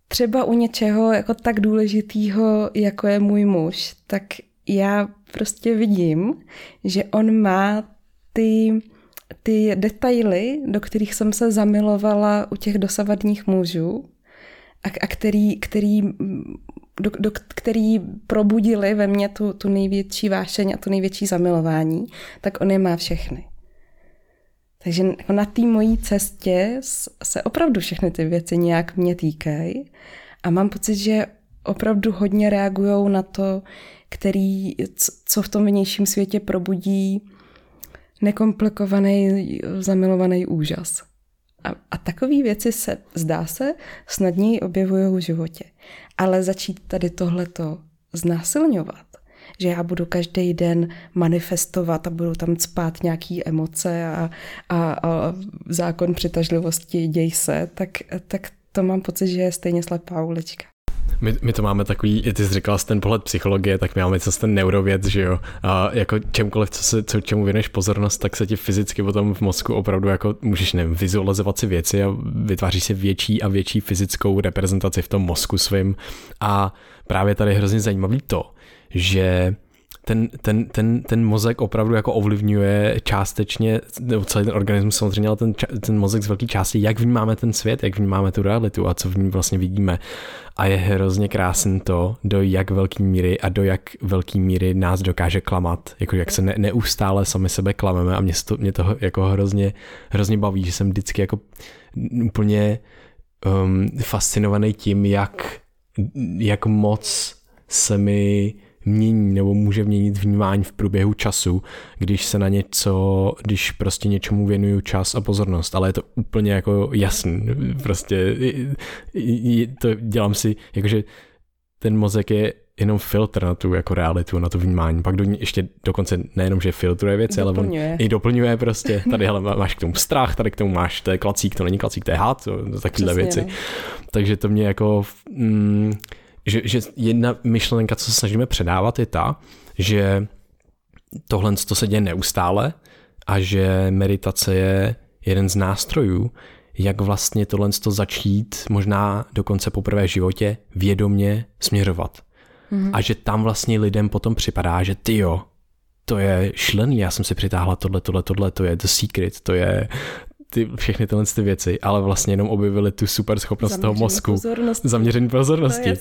třeba u něčeho jako tak důležitýho, jako je můj muž, tak já prostě vidím, že on má ty ty detaily, do kterých jsem se zamilovala u těch dosavadních mužů a, a který, který, do, do, který probudili ve mně tu, tu největší vášeň a tu největší zamilování, tak on je má všechny. Takže jako na té mojí cestě se opravdu všechny ty věci nějak mě týkají a mám pocit, že opravdu hodně reagují na to, který, co v tom vnějším světě probudí nekomplikovaný, zamilovaný úžas. A, a takové věci se, zdá se, snadněji objevují v životě. Ale začít tady tohleto znásilňovat, že já budu každý den manifestovat a budu tam spát nějaký emoce a, a, a zákon přitažlivosti děj se, tak, tak to mám pocit, že je stejně slepá ulička. My, my to máme takový, ty jsi říkal ten pohled psychologie, tak my máme co ten neurověd, že jo. A jako čemkoliv, co se, co, čemu věneš pozornost, tak se ti fyzicky potom v mozku opravdu jako můžeš nevím, vizualizovat si věci a vytváří si větší a větší fyzickou reprezentaci v tom mozku svým. A právě tady je hrozně zajímavý to, že ten, ten, ten, ten mozek opravdu jako ovlivňuje částečně, nebo celý ten organismus samozřejmě, ale ten, ten mozek z velké části, jak vnímáme ten svět, jak vnímáme tu realitu a co v ní vlastně vidíme. A je hrozně krásný to, do jak velké míry a do jak velké míry nás dokáže klamat, jako jak se ne, neustále sami sebe klameme a mě to, mě to jako hrozně, hrozně baví, že jsem vždycky jako úplně um, fascinovaný tím, jak, jak moc se mi mění nebo může měnit vnímání v průběhu času, když se na něco, když prostě něčemu věnuju čas a pozornost, ale je to úplně jako jasný, prostě to dělám si, jakože ten mozek je jenom filtr na tu jako realitu, na to vnímání. Pak do ní ještě dokonce nejenom, že filtruje věci, doplňuje. ale on i doplňuje prostě. Tady hele, máš k tomu strach, tady k tomu máš, to je klacík, to není klacík, to je had, takovéhle věci. Ne? Takže to mě jako mm, že, že jedna myšlenka, co se snažíme předávat, je ta, že tohle to se děje neustále a že meditace je jeden z nástrojů, jak vlastně tohle to začít možná dokonce poprvé v životě vědomně směřovat. Mm-hmm. A že tam vlastně lidem potom připadá, že ty jo, to je šlený, já jsem si přitáhla tohle, tohle, tohle, to je the secret, to je, ty, všechny tyhle ty věci, ale vlastně jenom objevili tu super schopnost Zaměřený toho mozku. Pozornosti. Zaměření pozornosti.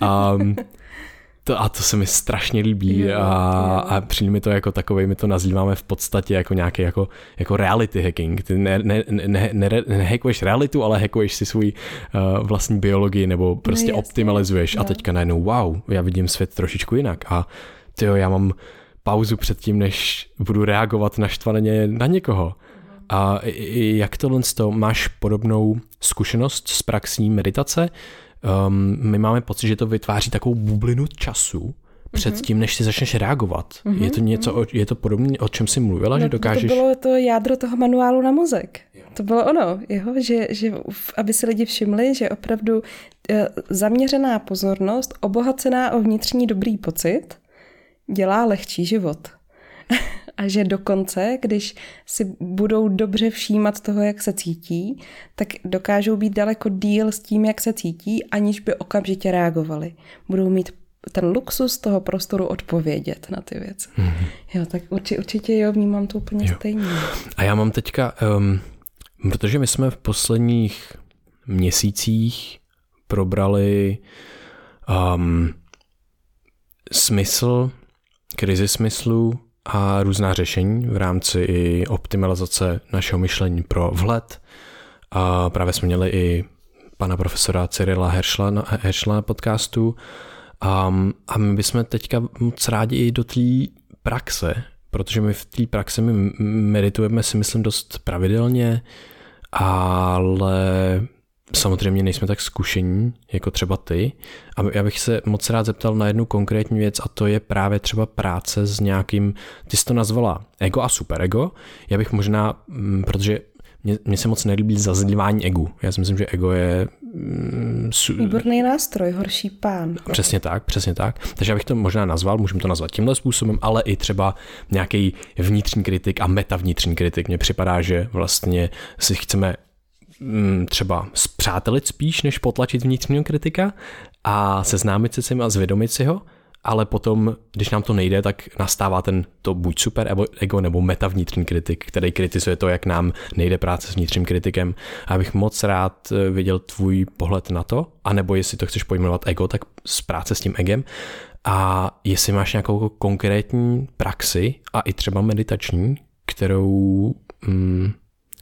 No, um, to, a to se mi strašně líbí jo, a, jo. a přijde mi to jako takový, my to nazýváme v podstatě jako nějaký jako, jako reality hacking. Ty ne, ne, ne, ne, nehackuješ realitu, ale hackuješ si svůj uh, vlastní biologii nebo prostě no, optimalizuješ no. a teďka najednou wow, já vidím svět trošičku jinak a tyjo, já mám pauzu před tím, než budu reagovat naštvaně na někoho. A jak tohle to máš podobnou zkušenost s praxí meditace? Um, my máme pocit, že to vytváří takovou bublinu času, před mhm. tím, než si začneš reagovat. Mm-hmm. Je to něco, je to podobně, o čem jsi mluvila, no, že dokážeš... To bylo to jádro toho manuálu na mozek. Jo. To bylo ono, jeho, že, že aby si lidi všimli, že opravdu eh, zaměřená pozornost, obohacená o vnitřní dobrý pocit, dělá lehčí život *laughs* a že dokonce, když si budou dobře všímat toho, jak se cítí, tak dokážou být daleko díl s tím, jak se cítí, aniž by okamžitě reagovali. Budou mít ten luxus toho prostoru odpovědět na ty věci. Mm-hmm. Jo, tak určitě, určitě jo, vnímám to úplně jo. stejně. A já mám teďka, um, protože my jsme v posledních měsících probrali um, smysl, krizi smyslu a různá řešení v rámci i optimalizace našeho myšlení pro vhled. A právě jsme měli i pana profesora Cyrila Heršla na, Heršla na podcastu. A, a my bychom teďka moc rádi i do té praxe, protože my v té praxi my meditujeme si myslím dost pravidelně, ale samozřejmě nejsme tak zkušení jako třeba ty. A já bych se moc rád zeptal na jednu konkrétní věc a to je právě třeba práce s nějakým, ty jsi to nazvala ego a superego. Já bych možná, mm, protože mně, se moc nelíbí zazlívání egu. Já si myslím, že ego je... Mm, su... Výborný nástroj, horší pán. Přesně tak, přesně tak. Takže já bych to možná nazval, můžeme to nazvat tímhle způsobem, ale i třeba nějaký vnitřní kritik a metavnitřní kritik. Mně připadá, že vlastně si chceme třeba zpřátelit spíš, než potlačit vnitřního kritika a seznámit se s ním a zvědomit si ho. ale potom, když nám to nejde, tak nastává ten to buď super ego nebo meta vnitřní kritik, který kritizuje to, jak nám nejde práce s vnitřním kritikem. A já bych moc rád eh, viděl tvůj pohled na to, anebo jestli to chceš pojmenovat ego, tak z práce s tím egem. A jestli máš nějakou konkrétní praxi a i třeba meditační, kterou mm,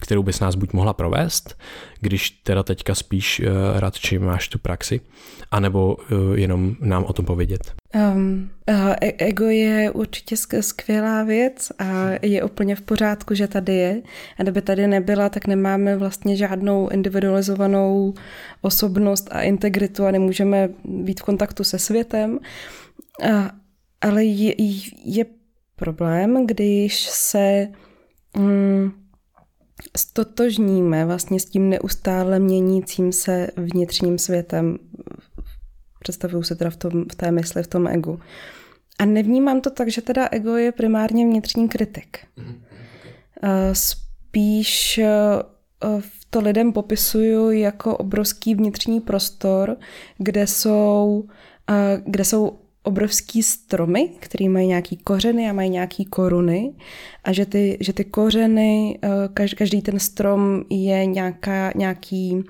kterou bys nás buď mohla provést, když teda teďka spíš uh, radši máš tu praxi, anebo uh, jenom nám o tom povědět. Um, uh, ego je určitě skvělá věc a je úplně v pořádku, že tady je. A kdyby tady nebyla, tak nemáme vlastně žádnou individualizovanou osobnost a integritu a nemůžeme být v kontaktu se světem. Uh, ale je, je problém, když se um, stotožníme vlastně s tím neustále měnícím se vnitřním světem. Představuju se teda v, tom, v té mysli, v tom egu. A nevnímám to tak, že teda ego je primárně vnitřní kritik. Spíš to lidem popisuju jako obrovský vnitřní prostor, kde jsou, kde jsou obrovský stromy, které mají nějaký kořeny a mají nějaký koruny a že ty, že ty kořeny, eh, každý ten strom je nějaká, nějaký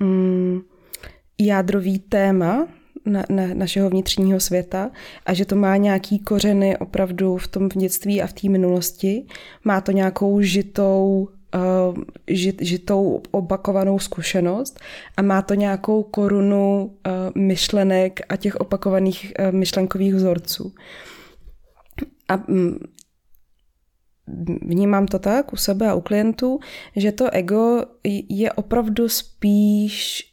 mm, jádrový téma na, na, našeho vnitřního světa a že to má nějaký kořeny opravdu v tom dětství a v té minulosti. Má to nějakou žitou uh, žit, žitou opakovanou zkušenost a má to nějakou korunu uh, myšlenek a těch opakovaných uh, myšlenkových vzorců. A um, vnímám to tak u sebe a u klientů, že to ego je opravdu spíš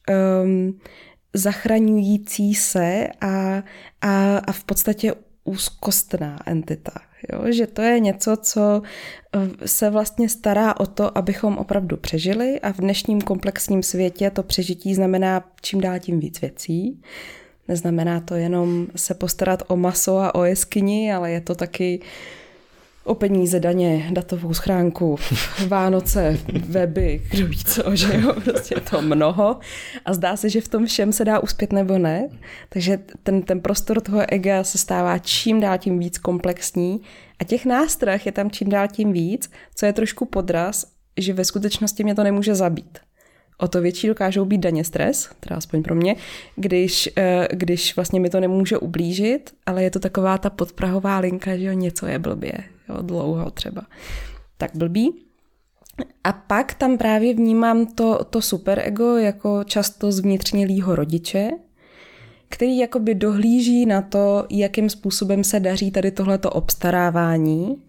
um, zachraňující se a, a, a v podstatě úzkostná entita. Jo? Že to je něco, co eh, se vlastně stará o to, abychom opravdu přežili a v dnešním komplexním světě to přežití znamená čím dál tím víc věcí. Neznamená to jenom se postarat o maso a o jeskyni, ale je to taky uh, o peníze, daně, datovou schránku, *laughs* Vánoce, weby, kdo ví co, že jo, prostě to mnoho. A zdá se, že v tom všem se dá uspět nebo ne. Takže ten, ten prostor toho ega se stává čím dál tím víc komplexní a těch nástrah je tam čím dál tím víc, co je trošku podraz, že ve skutečnosti mě to nemůže zabít. O to větší dokážou být daně stres, teda aspoň pro mě, když, eh, když vlastně mi to nemůže ublížit, ale je to taková ta podprahová linka, že jo, něco je blbě, jo, dlouho třeba. Tak blbý. A pak tam právě vnímám to, to superego jako často zvnitřnělýho rodiče, který jakoby dohlíží na to, jakým způsobem se daří tady tohleto obstarávání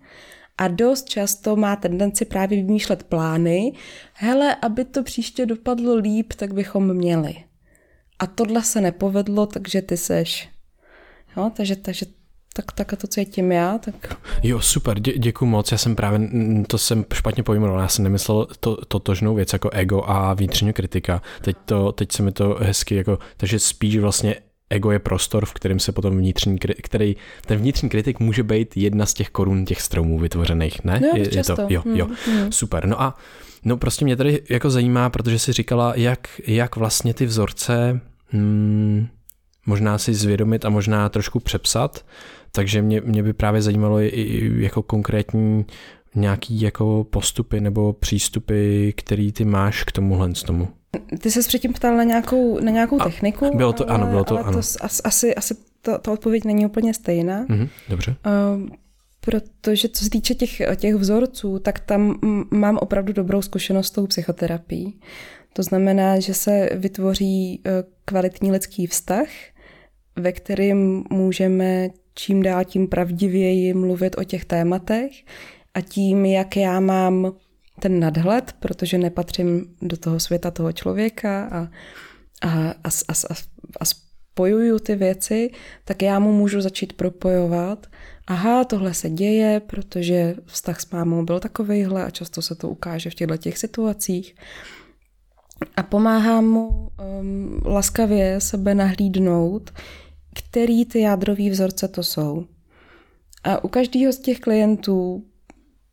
a dost často má tendenci právě vymýšlet plány, hele, aby to příště dopadlo líp, tak bychom měli. A tohle se nepovedlo, takže ty seš. Jo, takže, takže tak, tak a to, co je tím já, tak... Jo, super, dě, děkuji moc, já jsem právě, to jsem špatně pojmenoval, já jsem nemyslel to, totožnou věc jako ego a vnitřní kritika, teď, to, teď se mi to hezky jako, takže spíš vlastně ego je prostor, v kterém se potom vnitřní, který, ten vnitřní kritik může být jedna z těch korun těch stromů vytvořených, ne? No, je, je to, jo, jo, hmm. super. No a no prostě mě tady jako zajímá, protože si říkala, jak, jak vlastně ty vzorce hmm, možná si zvědomit a možná trošku přepsat, takže mě, mě by právě zajímalo i jako konkrétní nějaký jako postupy nebo přístupy, který ty máš k tomuhle z tomu. Ty se předtím ptal na nějakou, na nějakou a, techniku. Bylo to, ale, ano, bylo to, ale ano. To, asi, asi to, ta odpověď není úplně stejná. Mhm, dobře. Uh, protože co se týče těch, těch vzorců, tak tam mám opravdu dobrou zkušenost s tou psychoterapií. To znamená, že se vytvoří e, kvalitní lidský vztah, ve kterém můžeme čím dál tím pravdivěji mluvit o těch tématech a tím, jak já mám ten nadhled, protože nepatřím do toho světa toho člověka a, a, a, a, a spojuju ty věci, tak já mu můžu začít propojovat. Aha, tohle se děje, protože vztah s mámou byl takovejhle a často se to ukáže v těchto těch situacích. A pomáhám mu um, laskavě sebe nahlídnout, který ty jádrový vzorce to jsou. A u každého z těch klientů,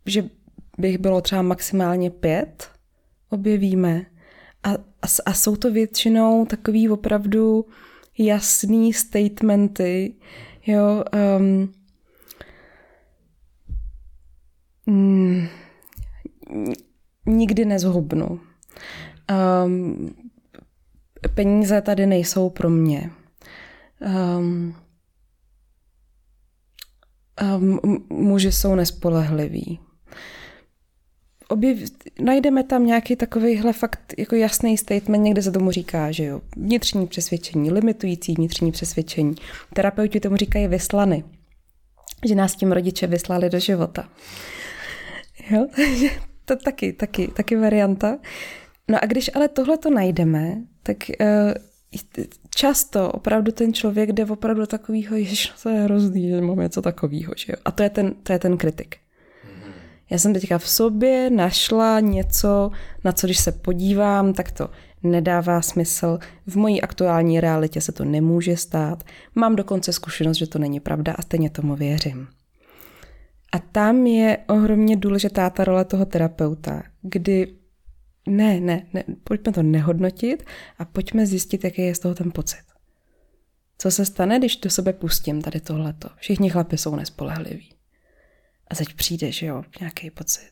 že bych bylo třeba maximálně pět, objevíme. A, a, a jsou to většinou takový opravdu jasný statementy, Jo, um, mm, nikdy nezhubnu. Um, peníze tady nejsou pro mě. Um, um, muži jsou nespolehliví. Objev, najdeme tam nějaký takovýhle fakt jako jasný statement, někde se tomu říká, že jo, vnitřní přesvědčení, limitující vnitřní přesvědčení. Terapeuti tomu říkají vyslany, že nás tím rodiče vyslali do života. Jo, *laughs* to taky, taky, taky varianta. No a když ale tohle to najdeme, tak uh, často opravdu ten člověk jde opravdu takovýho, ježiš, to je hrozný, že mám něco takového, že jo? A to je ten, to je ten kritik. Já jsem teďka v sobě našla něco, na co když se podívám, tak to nedává smysl. V mojí aktuální realitě se to nemůže stát. Mám dokonce zkušenost, že to není pravda a stejně tomu věřím. A tam je ohromně důležitá ta role toho terapeuta, kdy ne, ne, ne, pojďme to nehodnotit a pojďme zjistit, jaký je z toho ten pocit. Co se stane, když do sebe pustím tady tohleto? Všichni chlapi jsou nespolehliví. A teď přijde, že jo, nějaký pocit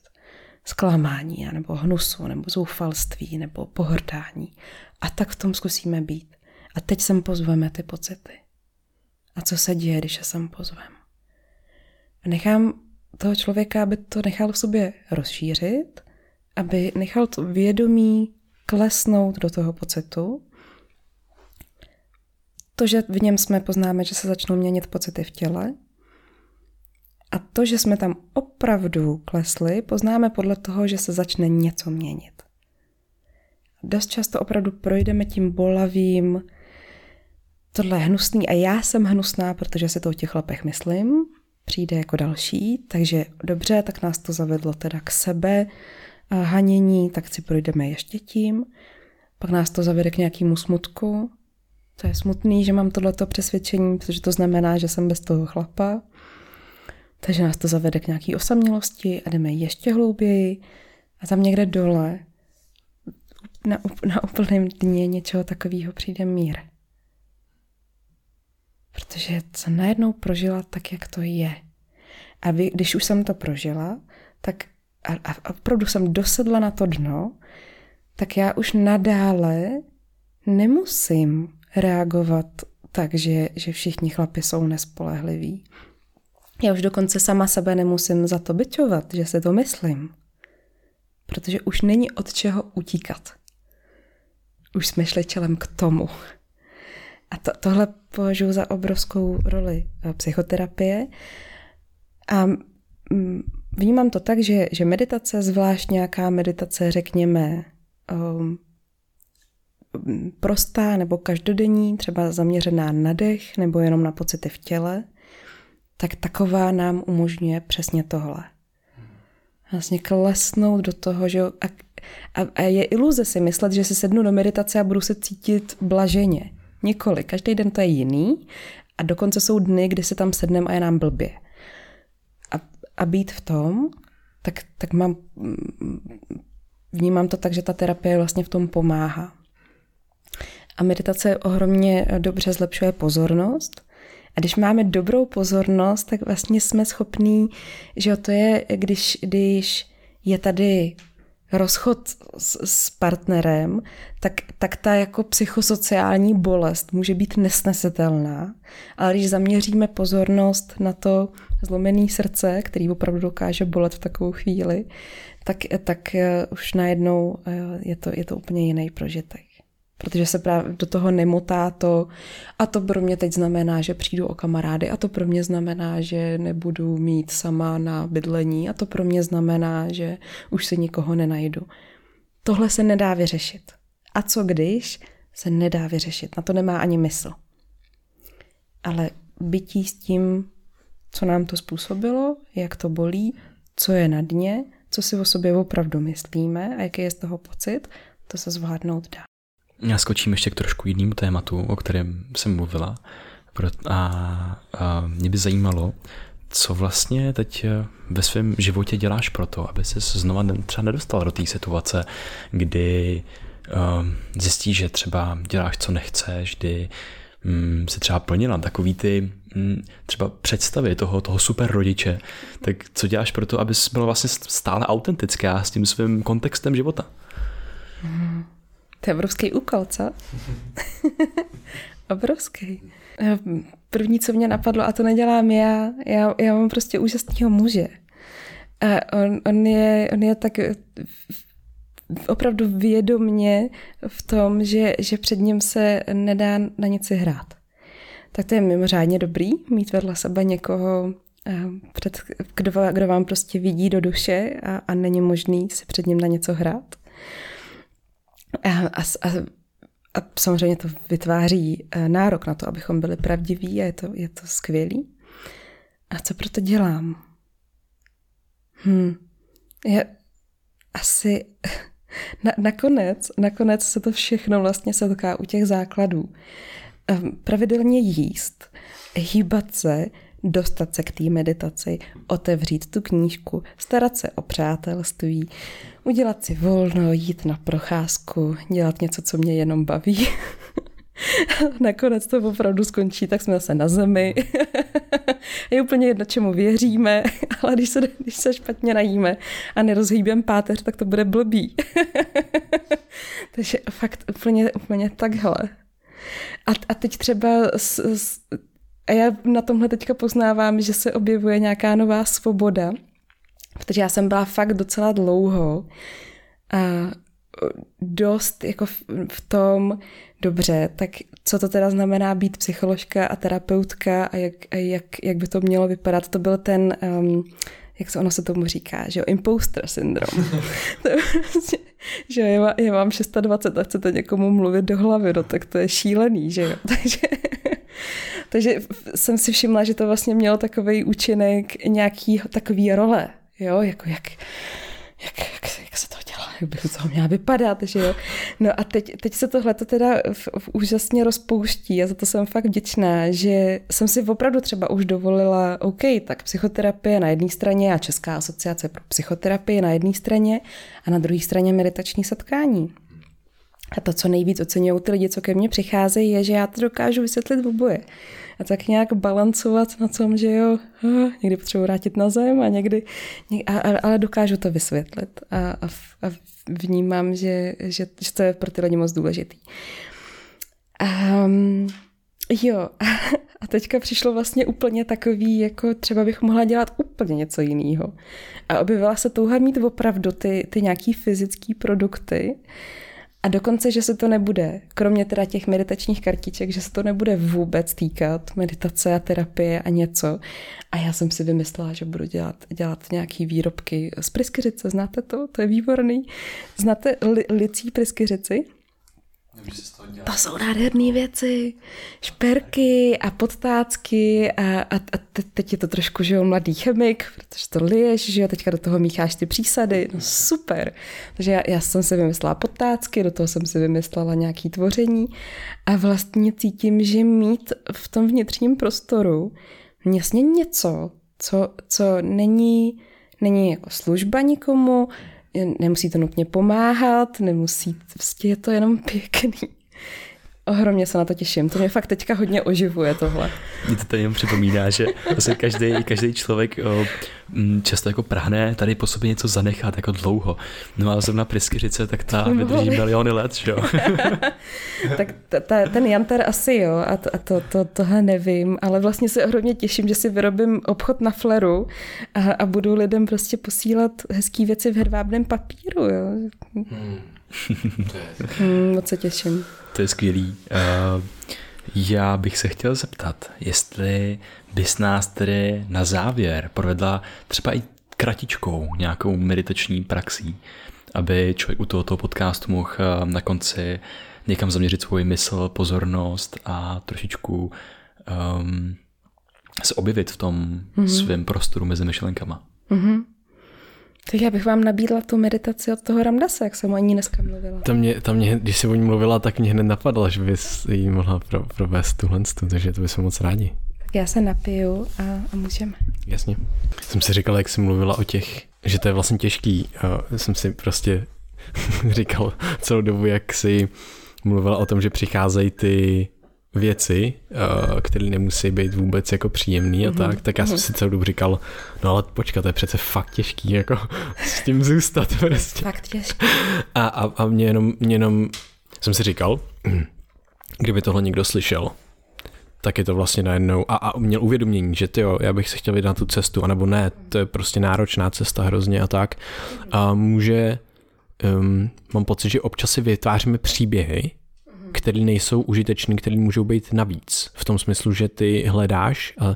zklamání, nebo hnusu, nebo zoufalství, nebo pohrdání. A tak v tom zkusíme být. A teď sem pozveme ty pocity. A co se děje, když se sem pozvem? A nechám toho člověka, aby to nechal v sobě rozšířit, aby nechal to vědomí klesnout do toho pocitu. To, že v něm jsme, poznáme, že se začnou měnit pocity v těle. A to, že jsme tam opravdu klesli, poznáme podle toho, že se začne něco měnit. Dost často opravdu projdeme tím bolavým, tohle je hnusný a já jsem hnusná, protože si to o těch lepech myslím, přijde jako další, takže dobře, tak nás to zavedlo teda k sebe, hanění, tak si projdeme ještě tím, pak nás to zavede k nějakému smutku, to je smutný, že mám tohleto přesvědčení, protože to znamená, že jsem bez toho chlapa, takže nás to zavede k nějaké osamělosti a jdeme ještě hlouběji a tam někde dole na, na úplném dně něčeho takového přijde mír. Protože jsem najednou prožila tak, jak to je. A vy, když už jsem to prožila, tak a, a opravdu jsem dosedla na to dno, tak já už nadále nemusím reagovat tak, že, že všichni chlapi jsou nespolehliví. Já už dokonce sama sebe nemusím za to byčovat, že se to myslím. Protože už není od čeho utíkat. Už jsme šli čelem k tomu. A to, tohle považuji za obrovskou roli eh, psychoterapie. A mm, vnímám to tak, že, že meditace, zvlášť nějaká meditace, řekněme, um, prostá nebo každodenní, třeba zaměřená na dech nebo jenom na pocity v těle, tak taková nám umožňuje přesně tohle. Vlastně klesnout do toho, že a, a, a je iluze si myslet, že si sednu do meditace a budu se cítit blaženě. Nikoli. Každý den to je jiný a dokonce jsou dny, kdy se tam sedneme a je nám blbě. A, být v tom, tak, tak mám, vnímám to tak, že ta terapie vlastně v tom pomáhá. A meditace ohromně dobře zlepšuje pozornost. A když máme dobrou pozornost, tak vlastně jsme schopní, že to je, když, když je tady rozchod s, s partnerem, tak, tak ta jako psychosociální bolest může být nesnesitelná. Ale když zaměříme pozornost na to zlomené srdce, který opravdu dokáže bolet v takovou chvíli, tak, tak eh, už najednou eh, je to, je to úplně jiný prožitek. Protože se právě do toho nemotá to, a to pro mě teď znamená, že přijdu o kamarády, a to pro mě znamená, že nebudu mít sama na bydlení, a to pro mě znamená, že už si nikoho nenajdu. Tohle se nedá vyřešit. A co když se nedá vyřešit? Na to nemá ani mysl. Ale bytí s tím, co nám to způsobilo, jak to bolí, co je na dně, co si o sobě opravdu myslíme a jaký je z toho pocit, to se zvládnout dá. Já skočím ještě k trošku jinému tématu, o kterém jsem mluvila. A, mě by zajímalo, co vlastně teď eh, ve svém životě děláš pro to, aby se znova třeba nedostal do té situace, kdy uh, zjistíš, že třeba děláš, co nechceš, kdy um, se třeba plnila takový ty mm, třeba představy toho, toho super rodiče, tak co děláš pro to, abys byla vlastně stále autentická s tím svým kontextem života? To je obrovský úkol, co? *laughs* obrovský. První, co mě napadlo, a to nedělám já, já, já mám prostě úžasného muže. A on, on, je, on je tak opravdu vědomně v tom, že, že před ním se nedá na nic hrát. Tak to je mimořádně dobrý mít vedle sebe někoho, eh, před, kdo, kdo vám prostě vidí do duše a, a není možný si před ním na něco hrát. A, a, a, a samozřejmě to vytváří eh, nárok na to, abychom byli pravdiví a je to, je to skvělý. A co proto dělám? Hm. Já asi *laughs* na, nakonec, nakonec se to všechno vlastně setká u těch základů. Ehm, pravidelně jíst, hýbat se, dostat se k té meditaci, otevřít tu knížku, starat se o přátelství, udělat si volno, jít na procházku, dělat něco, co mě jenom baví. *laughs* Nakonec to opravdu skončí, tak jsme zase na zemi. *laughs* je úplně jedno, čemu věříme, *laughs* ale když se, když se špatně najíme a nerozhýbem páteř, tak to bude blbý. Takže fakt úplně, úplně takhle. A, a teď třeba s, s, a já na tomhle teďka poznávám, že se objevuje nějaká nová svoboda, protože já jsem byla fakt docela dlouho a dost jako v, v tom, dobře, tak co to teda znamená být psycholožka a terapeutka a jak, a jak, jak by to mělo vypadat, to byl ten, um, jak se ono se tomu říká, že jo, imposter syndrom. *laughs* prostě, že jo, já mám 26 a chcete někomu mluvit do hlavy, no tak to je šílený, že jo. *laughs* Takže, takže jsem si všimla, že to vlastně mělo takový účinek nějaký takový role, jo, jako jak, jak, jak, jak se to jak by to měla vypadat, že jo. No a teď, teď se tohle to teda v, v úžasně rozpouští a za to jsem fakt vděčná, že jsem si opravdu třeba už dovolila, OK, tak psychoterapie na jedné straně a Česká asociace pro psychoterapii na jedné straně a na druhé straně meditační setkání. A to, co nejvíc oceňují ty lidi, co ke mně přicházejí, je, že já to dokážu vysvětlit v oboje a tak nějak balancovat na tom, že jo, někdy potřebuji vrátit na zem a někdy, a, ale dokážu to vysvětlit a, a, a vnímám, že, že, že to je pro ty lidi moc důležitý. Um, jo, *laughs* a teďka přišlo vlastně úplně takový, jako třeba bych mohla dělat úplně něco jiného. A objevila se touha mít opravdu ty, ty nějaký fyzické produkty, a dokonce, že se to nebude, kromě teda těch meditačních kartiček, že se to nebude vůbec týkat meditace a terapie a něco. A já jsem si vymyslela, že budu dělat, dělat nějaký výrobky z pryskyřice. Znáte to? To je výborný. Znáte li, licí pryskyřici? To jsou nádherné věci. Šperky a podtácky a, a, a teď je to trošku, že jo, mladý chemik, protože to liješ, že jo, teďka do toho mícháš ty přísady, no super. Takže já, já jsem si vymyslela podtácky, do toho jsem si vymyslela nějaký tvoření a vlastně cítím, že mít v tom vnitřním prostoru jasně něco, co, co není, není jako služba nikomu, nemusí to nutně pomáhat, nemusí, prostě je to jenom pěkný. Ohromně se na to těším. To mě fakt teďka hodně oživuje tohle. Mě to tady jenom připomíná, že vlastně každý, každý člověk o, často jako prahne tady po sobě něco zanechat jako dlouho. No a zrovna pryskyřice, tak ta vydrží miliony let, že jo? *laughs* tak ta, ta, ten jantar asi jo, a, to, a to, to, tohle nevím, ale vlastně se ohromně těším, že si vyrobím obchod na fleru a, a budu lidem prostě posílat hezký věci v hedvábném papíru, jo. Hmm. *laughs* hmm, moc se těším. To je skvělý. Uh, já bych se chtěl zeptat, jestli bys nás tedy na závěr provedla třeba i kratičkou nějakou meditační praxí, aby člověk u tohoto podcastu mohl eh, na konci někam zaměřit svůj mysl, pozornost a trošičku um, se objevit v tom mm-hmm. svém prostoru mezi myšlenkama. Mm-hmm. Tak já bych vám nabídla tu meditaci od toho Ramdase, jak jsem o ní dneska mluvila. To mě, to mě, když jsi o ní mluvila, tak mě hned napadlo, že bys jí mohla pro, provést tuhle, takže to bychom moc rádi. Tak já se napiju a, a můžeme. Jasně. Jsem si říkal, jak jsi mluvila o těch, že to je vlastně těžký. A jsem si prostě *laughs* říkal celou dobu, jak jsi mluvila o tom, že přicházejí ty věci, uh, které nemusí být vůbec jako příjemný a tak, tak já jsem si celou dobu říkal, no ale počkat, to je přece fakt těžký, jako *laughs* s tím zůstat prostě. Fakt těžký. A, a, a mě jenom, mě jenom, jsem si říkal, *clears throat* kdyby tohle někdo slyšel, tak je to vlastně najednou a, a měl uvědomění, že ty jo, já bych se chtěl vydat na tu cestu, anebo ne, to je prostě náročná cesta hrozně a tak. A může, um, mám pocit, že občas si vytváříme příběhy, které nejsou užitečné, které můžou být navíc. V tom smyslu, že ty hledáš a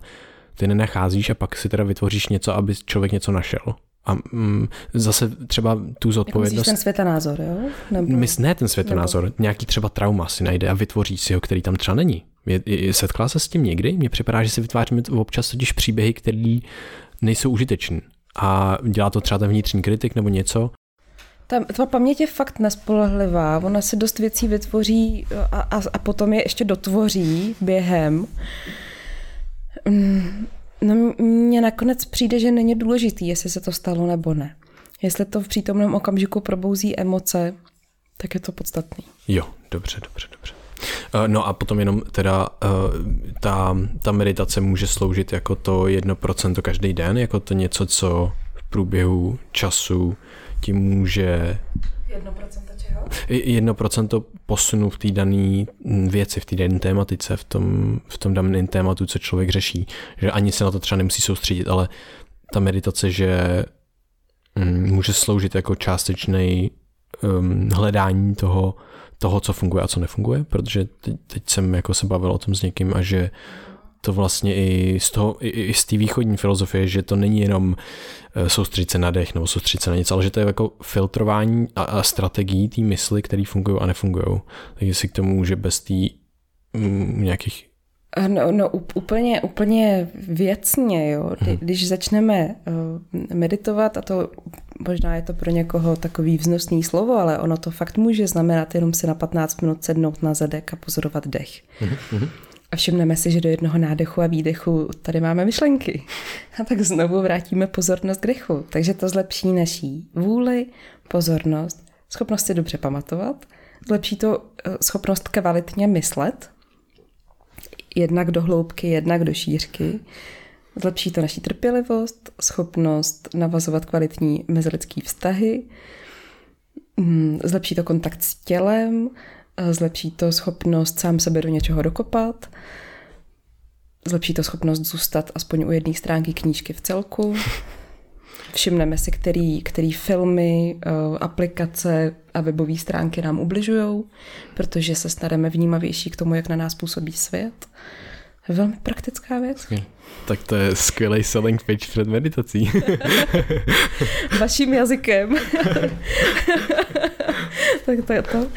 ty nenacházíš a pak si teda vytvoříš něco, aby člověk něco našel. A mm, zase třeba tu zodpovědnost... Jako ten světonázor, jo? Nebo... Mys, ne ten světonázor, nebo... nějaký třeba trauma si najde a vytvoří si ho, který tam třeba není. Je, je, setkala se s tím někdy? Mně připadá, že si vytváříme občas totiž příběhy, které nejsou užitečné. A dělá to třeba ten vnitřní kritik nebo něco. Ta, ta paměť je fakt nespolehlivá. Ona si dost věcí vytvoří a, a, a potom je ještě dotvoří během. Mm, no, mně nakonec přijde, že není důležitý, jestli se to stalo nebo ne. Jestli to v přítomném okamžiku probouzí emoce, tak je to podstatný. Jo, dobře, dobře, dobře. Eh, no a potom jenom teda eh, ta, ta meditace může sloužit jako to jedno procento každý den, jako to něco, co v průběhu času ti může... Jedno procento čeho? Jedno procento posunu v té dané věci, v té dané tématice, v tom, v tom daném tématu, co člověk řeší. Že ani se na to třeba nemusí soustředit, ale ta meditace, že mm, může sloužit jako částečný um, hledání toho, toho, co funguje a co nefunguje, protože teď, teď jsem jako se bavil o tom s někým a že to vlastně i z, toho, i, i z té východní filozofie, že to není jenom soustředit se na dech nebo soustředit se na něco, ale že to je jako filtrování a, a strategií té mysli, které fungují a nefungují. Takže si k tomu může bez té mm, nějakých No, no úplně, úplně věcně, jo. Mhm. Když začneme uh, meditovat, a to možná je to pro někoho takový vznosný slovo, ale ono to fakt může znamenat jenom si na 15 minut sednout na zadek a pozorovat dech. Mhm, a všimneme si, že do jednoho nádechu a výdechu tady máme myšlenky. A tak znovu vrátíme pozornost k dechu. Takže to zlepší naší vůli, pozornost, schopnost si dobře pamatovat, zlepší to eh, schopnost kvalitně myslet, jednak do hloubky, jednak do šířky. Zlepší to naší trpělivost, schopnost navazovat kvalitní mezilidský vztahy, mm, zlepší to kontakt s tělem, zlepší to schopnost sám sebe do něčeho dokopat, zlepší to schopnost zůstat aspoň u jedné stránky knížky v celku. Všimneme si, který, který filmy, eh, aplikace a webové stránky nám ubližují, protože se staneme vnímavější k tomu, jak na nás působí svět. Velmi praktická věc. Tak to je skvělý selling pitch před meditací. *laughs* Vaším jazykem. *laughs* *laughs* tak to je to.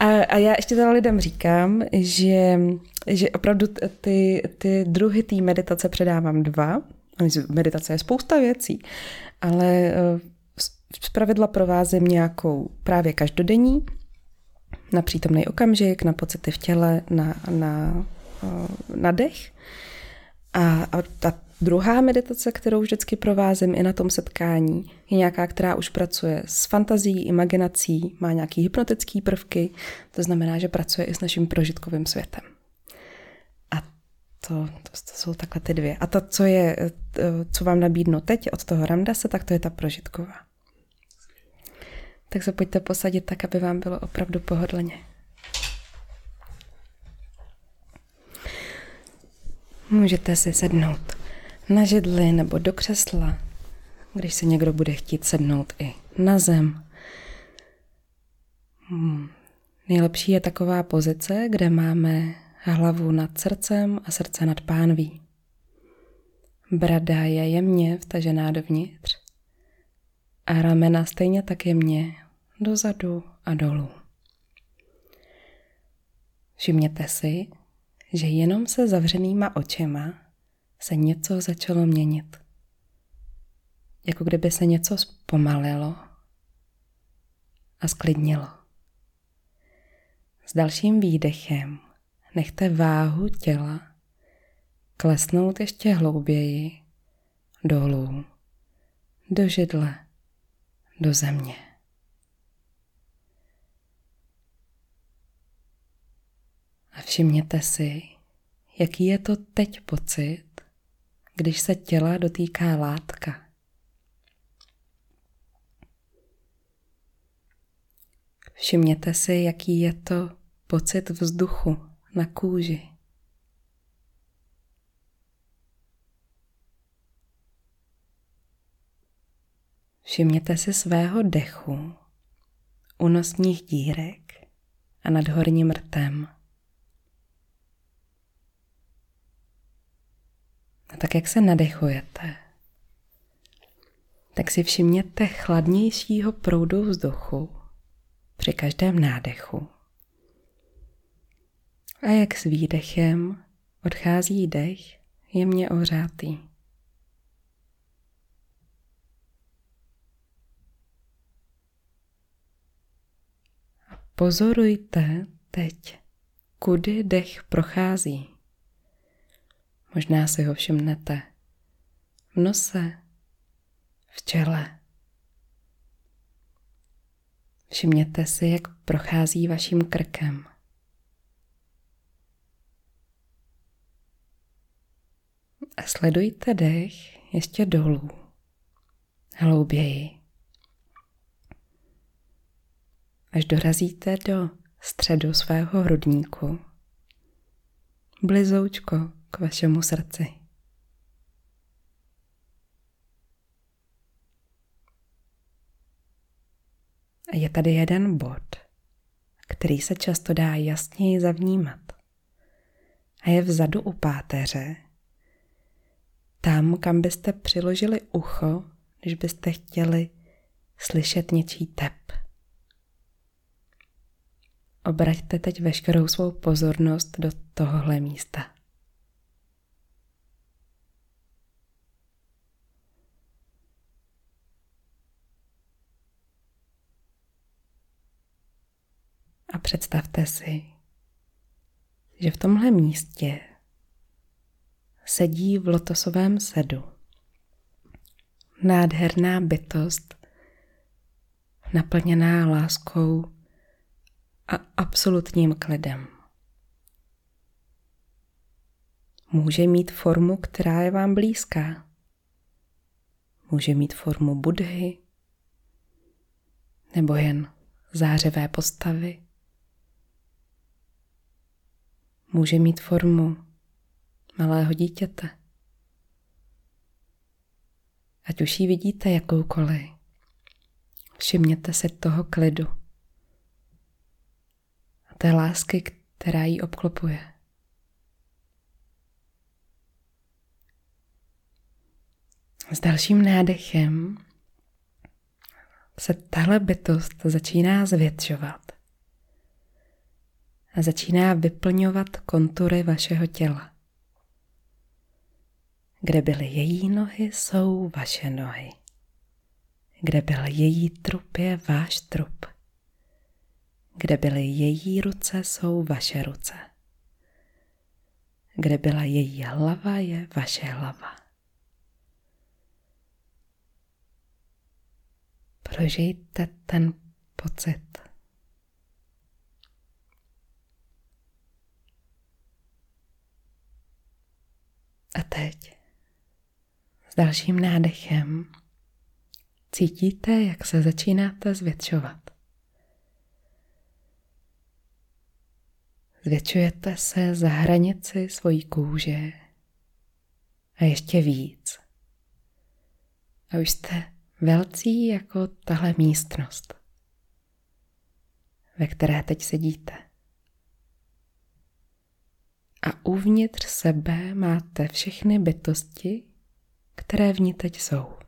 A, a já ještě teda lidem říkám, že, že opravdu ty, ty druhy té meditace předávám dva. Meditace je spousta věcí, ale eh, z pravidla provázím nějakou právě každodenní, na přítomný okamžik, na pocity v těle, na, na, eh, na dech. A, a ta druhá meditace, kterou vždycky provázím i na tom setkání, je nějaká, která už pracuje s fantazí, imaginací, má nějaký hypnotický prvky, to znamená, že pracuje i s naším prožitkovým světem. A to, to, to jsou takhle ty dvě. A to, co, je, co vám nabídnu teď od toho Ramdase, tak to je ta prožitková. Tak se pojďte posadit tak, aby vám bylo opravdu pohodlně. Můžete si sednout na židli nebo do křesla, když se někdo bude chtít sednout i na zem. Hmm. Nejlepší je taková pozice, kde máme hlavu nad srdcem a srdce nad pánví. Brada je jemně vtažená dovnitř a ramena stejně tak jemně dozadu a dolů. Všimněte si, že jenom se zavřenýma očima se něco začalo měnit. Jako kdyby se něco zpomalilo a sklidnilo. S dalším výdechem nechte váhu těla klesnout ještě hlouběji dolů, do židle, do země. Všimněte si, jaký je to teď pocit, když se těla dotýká látka. Všimněte si, jaký je to pocit vzduchu na kůži. Všimněte si svého dechu, unosních dírek a nad horním rtem. A tak jak se nadechujete, tak si všimněte chladnějšího proudu vzduchu při každém nádechu. A jak s výdechem odchází dech jemně ohřátý. Pozorujte teď, kudy dech prochází. Možná si ho všimnete v nose, v čele. Všimněte si, jak prochází vaším krkem. A sledujte dech ještě dolů, hlouběji. Až dorazíte do středu svého hrudníku, blizoučko k vašemu srdci. A je tady jeden bod, který se často dá jasněji zavnímat. A je vzadu u páteře, tam, kam byste přiložili ucho, když byste chtěli slyšet něčí tep. Obraťte teď veškerou svou pozornost do tohohle místa. Představte si, že v tomhle místě sedí v lotosovém sedu nádherná bytost, naplněná láskou a absolutním klidem. Může mít formu, která je vám blízká. Může mít formu Budhy nebo jen zářivé postavy může mít formu malého dítěte. Ať už ji vidíte jakoukoliv, všimněte si toho klidu a té lásky, která ji obklopuje. S dalším nádechem se tahle bytost začíná zvětšovat a začíná vyplňovat kontury vašeho těla. Kde byly její nohy, jsou vaše nohy. Kde byl její trup, je váš trup. Kde byly její ruce, jsou vaše ruce. Kde byla její hlava, je vaše hlava. Prožijte ten pocit. A teď s dalším nádechem cítíte, jak se začínáte zvětšovat. Zvětšujete se za hranici svojí kůže a ještě víc. A už jste velcí jako tahle místnost, ve které teď sedíte a uvnitř sebe máte všechny bytosti, které v ní teď jsou.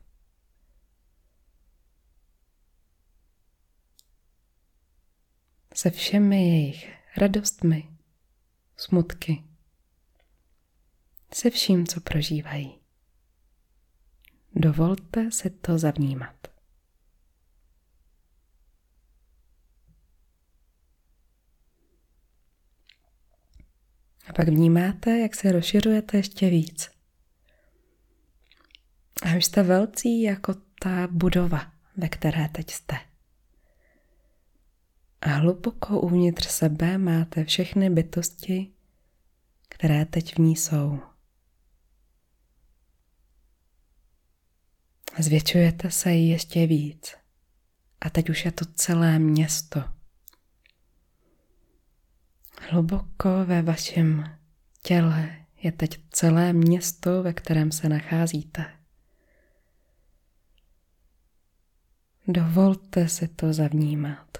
Se všemi jejich radostmi, smutky, se vším, co prožívají. Dovolte si to zavnímat. A pak vnímáte, jak se rozšiřujete ještě víc. A už jste velcí jako ta budova, ve které teď jste. A hluboko uvnitř sebe máte všechny bytosti, které teď v ní jsou. Zvětšujete se ještě víc. A teď už je to celé město. Hluboko ve vašem těle je teď celé město, ve kterém se nacházíte. Dovolte si to zavnímat.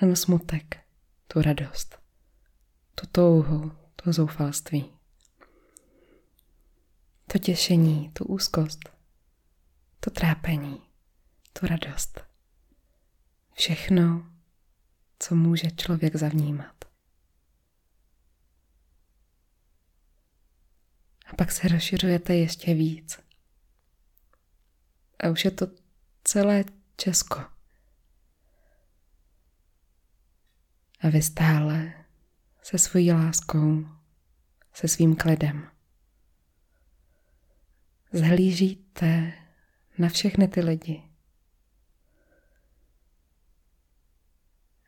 Ten smutek, tu radost, tu touhu, to zoufalství, to těšení, tu úzkost, to trápení, tu radost. Všechno, co může člověk zavnímat. A pak se rozšiřujete ještě víc. A už je to celé Česko. A vy stále se svojí láskou, se svým klidem. Zhlížíte na všechny ty lidi.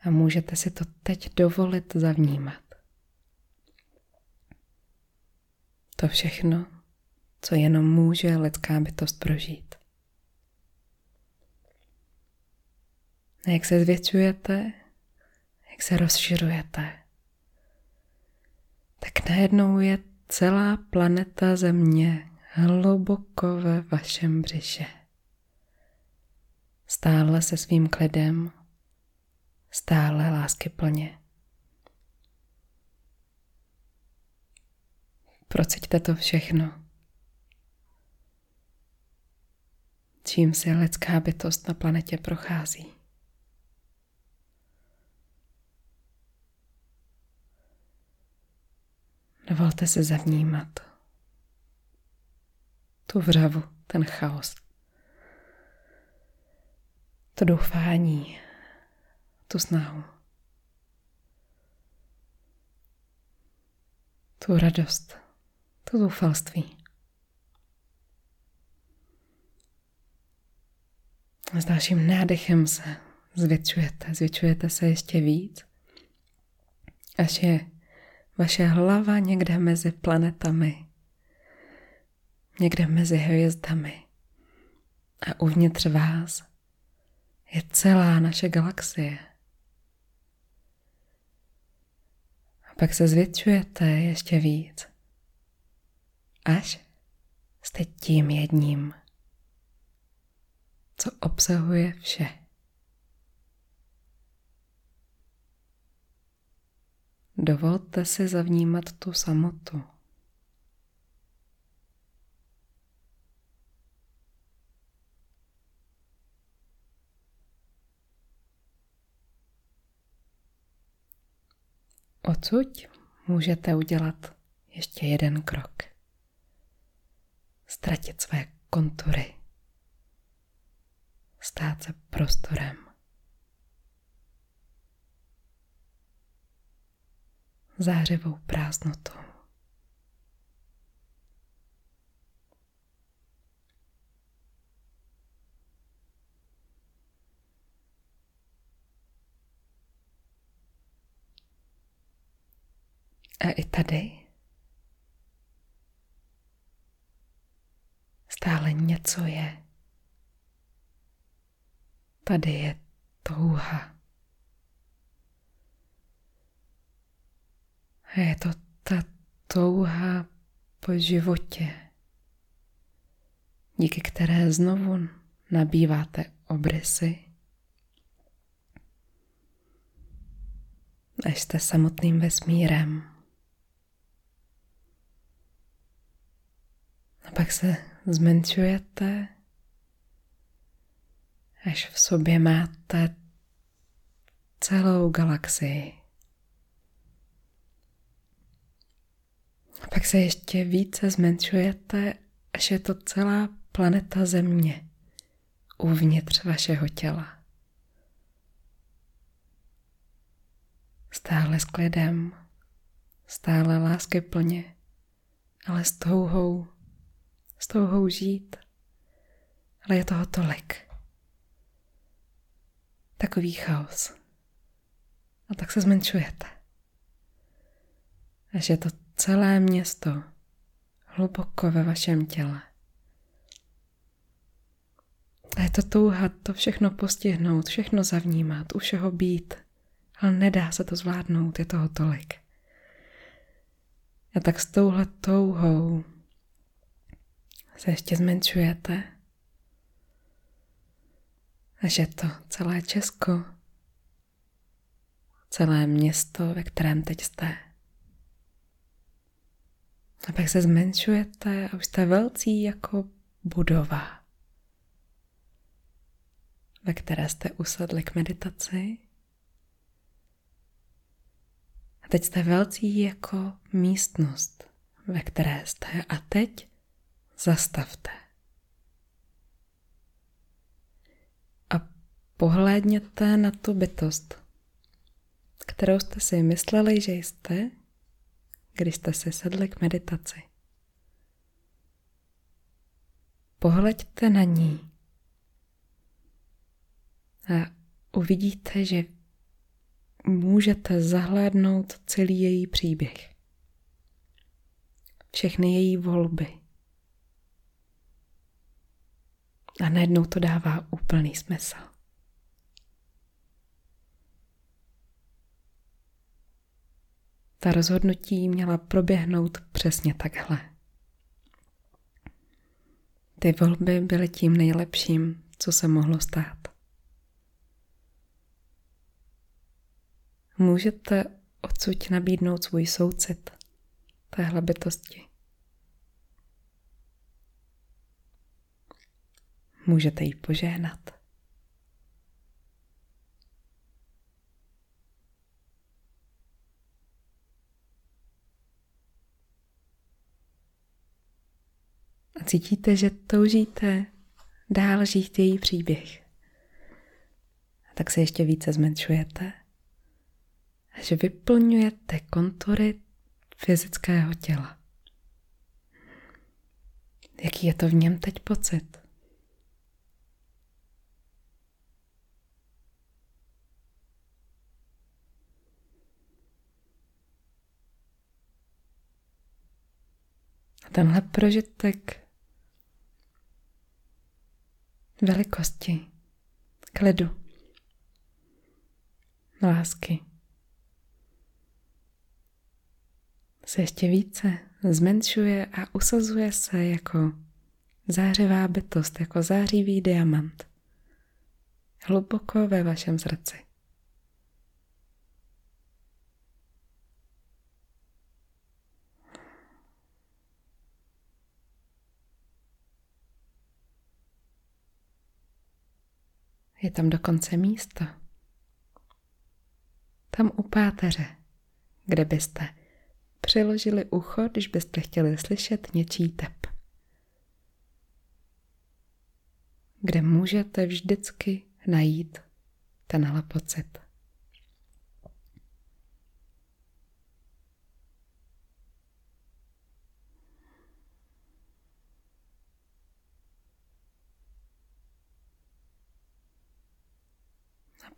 A můžete si to teď dovolit zavnímat. To všechno, co jenom může lidská bytost prožít. A jak se zvětšujete, jak se rozšiřujete, tak najednou je celá planeta Země hluboko ve vašem břiše. Stále se svým klidem, stále lásky plně. Prociťte to všechno. Čím si lidská bytost na planetě prochází. Dovolte se zavnímat tu vřavu, ten chaos, to doufání, tu snahu, tu radost, to zoufalství. S dalším nádechem se zvětšujete, zvětšujete se ještě víc, až je vaše hlava někde mezi planetami, někde mezi hvězdami. A uvnitř vás je celá naše galaxie. A pak se zvětšujete ještě víc, až jste tím jedním, co obsahuje vše. Dovolte si zavnímat tu samotu. Odsud můžete udělat ještě jeden krok. Ztratit své kontury. Stát se prostorem. zářivou prázdnotou. A i tady stále něco je. Tady je touha. A je to ta touha po životě, díky které znovu nabýváte obrysy, až jste samotným vesmírem. Pak se zmenšujete, až v sobě máte celou galaxii. A pak se ještě více zmenšujete, až je to celá planeta Země uvnitř vašeho těla. Stále s klidem, stále lásky plně, ale s touhou, s touhou žít. Ale je toho tolik. Takový chaos. A tak se zmenšujete. A že to celé město hluboko ve vašem těle. A je to touha to všechno postihnout, všechno zavnímat, u všeho být. Ale nedá se to zvládnout, je toho tolik. A tak s touhle touhou se ještě zmenšujete. A že to celé Česko, celé město, ve kterém teď jste. A pak se zmenšujete a už jste velcí jako budova, ve které jste usedli k meditaci. A teď jste velcí jako místnost, ve které jste. A teď zastavte. A pohlédněte na tu bytost, kterou jste si mysleli, že jste, když jste se sedli k meditaci. Pohleďte na ní a uvidíte, že můžete zahlédnout celý její příběh. Všechny její volby. A najednou to dává úplný smysl. Ta rozhodnutí měla proběhnout přesně takhle. Ty volby byly tím nejlepším, co se mohlo stát. Můžete odsud nabídnout svůj soucit téhle bytosti. Můžete jí požehnat. A cítíte, že toužíte dál žít její příběh. A tak se ještě více zmenšujete. Že vyplňujete kontury fyzického těla. Jaký je to v něm teď pocit? A tenhle prožitek velikosti, klidu, lásky se ještě více zmenšuje a usazuje se jako zářivá bytost, jako zářivý diamant. Hluboko ve vašem srdci. Je tam dokonce místo. Tam u páteře, kde byste přiložili ucho, když byste chtěli slyšet něčí tep. Kde můžete vždycky najít tenhle pocit.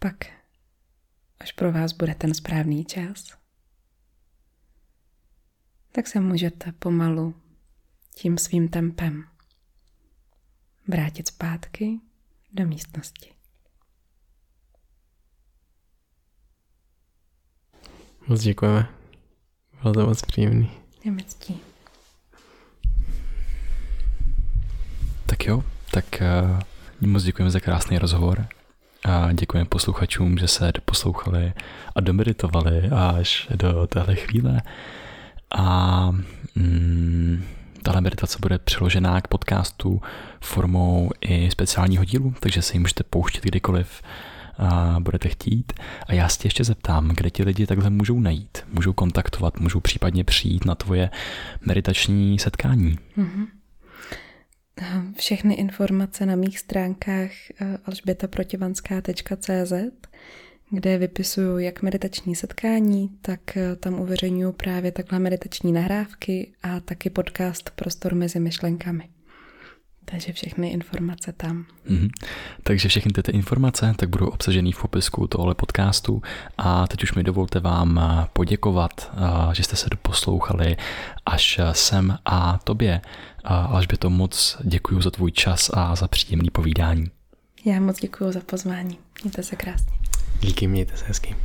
Pak, až pro vás bude ten správný čas, tak se můžete pomalu tím svým tempem vrátit zpátky do místnosti. Moc děkujeme. Bylo to moc příjemný. Je. Tak jo, tak uh, moc děkujeme za krásný rozhovor a děkujeme posluchačům, že se doposlouchali a domeditovali až do téhle chvíle. A mm, tahle meditace bude přeložená k podcastu formou i speciálního dílu, takže se ji můžete pouštět kdykoliv a budete chtít. A já si ještě zeptám, kde ti lidi takhle můžou najít, můžou kontaktovat, můžou případně přijít na tvoje meditační setkání. Mm-hmm. *laughs* Všechny informace na mých stránkách eh, alžbětaprotivanská.cz kde vypisuju jak meditační setkání, tak eh, tam uveřejňuju právě takhle meditační nahrávky a taky podcast Prostor mezi myšlenkami. Takže všechny informace tam. Mm-hmm. Takže všechny tyto informace tak budou obsažený v popisku tohle podcastu a teď už mi dovolte vám poděkovat, že jste se doposlouchali až sem a tobě. Až by to moc děkuji za tvůj čas a za příjemný povídání. Já moc děkuji za pozvání. Mějte se krásně. Díky, mějte se hezky.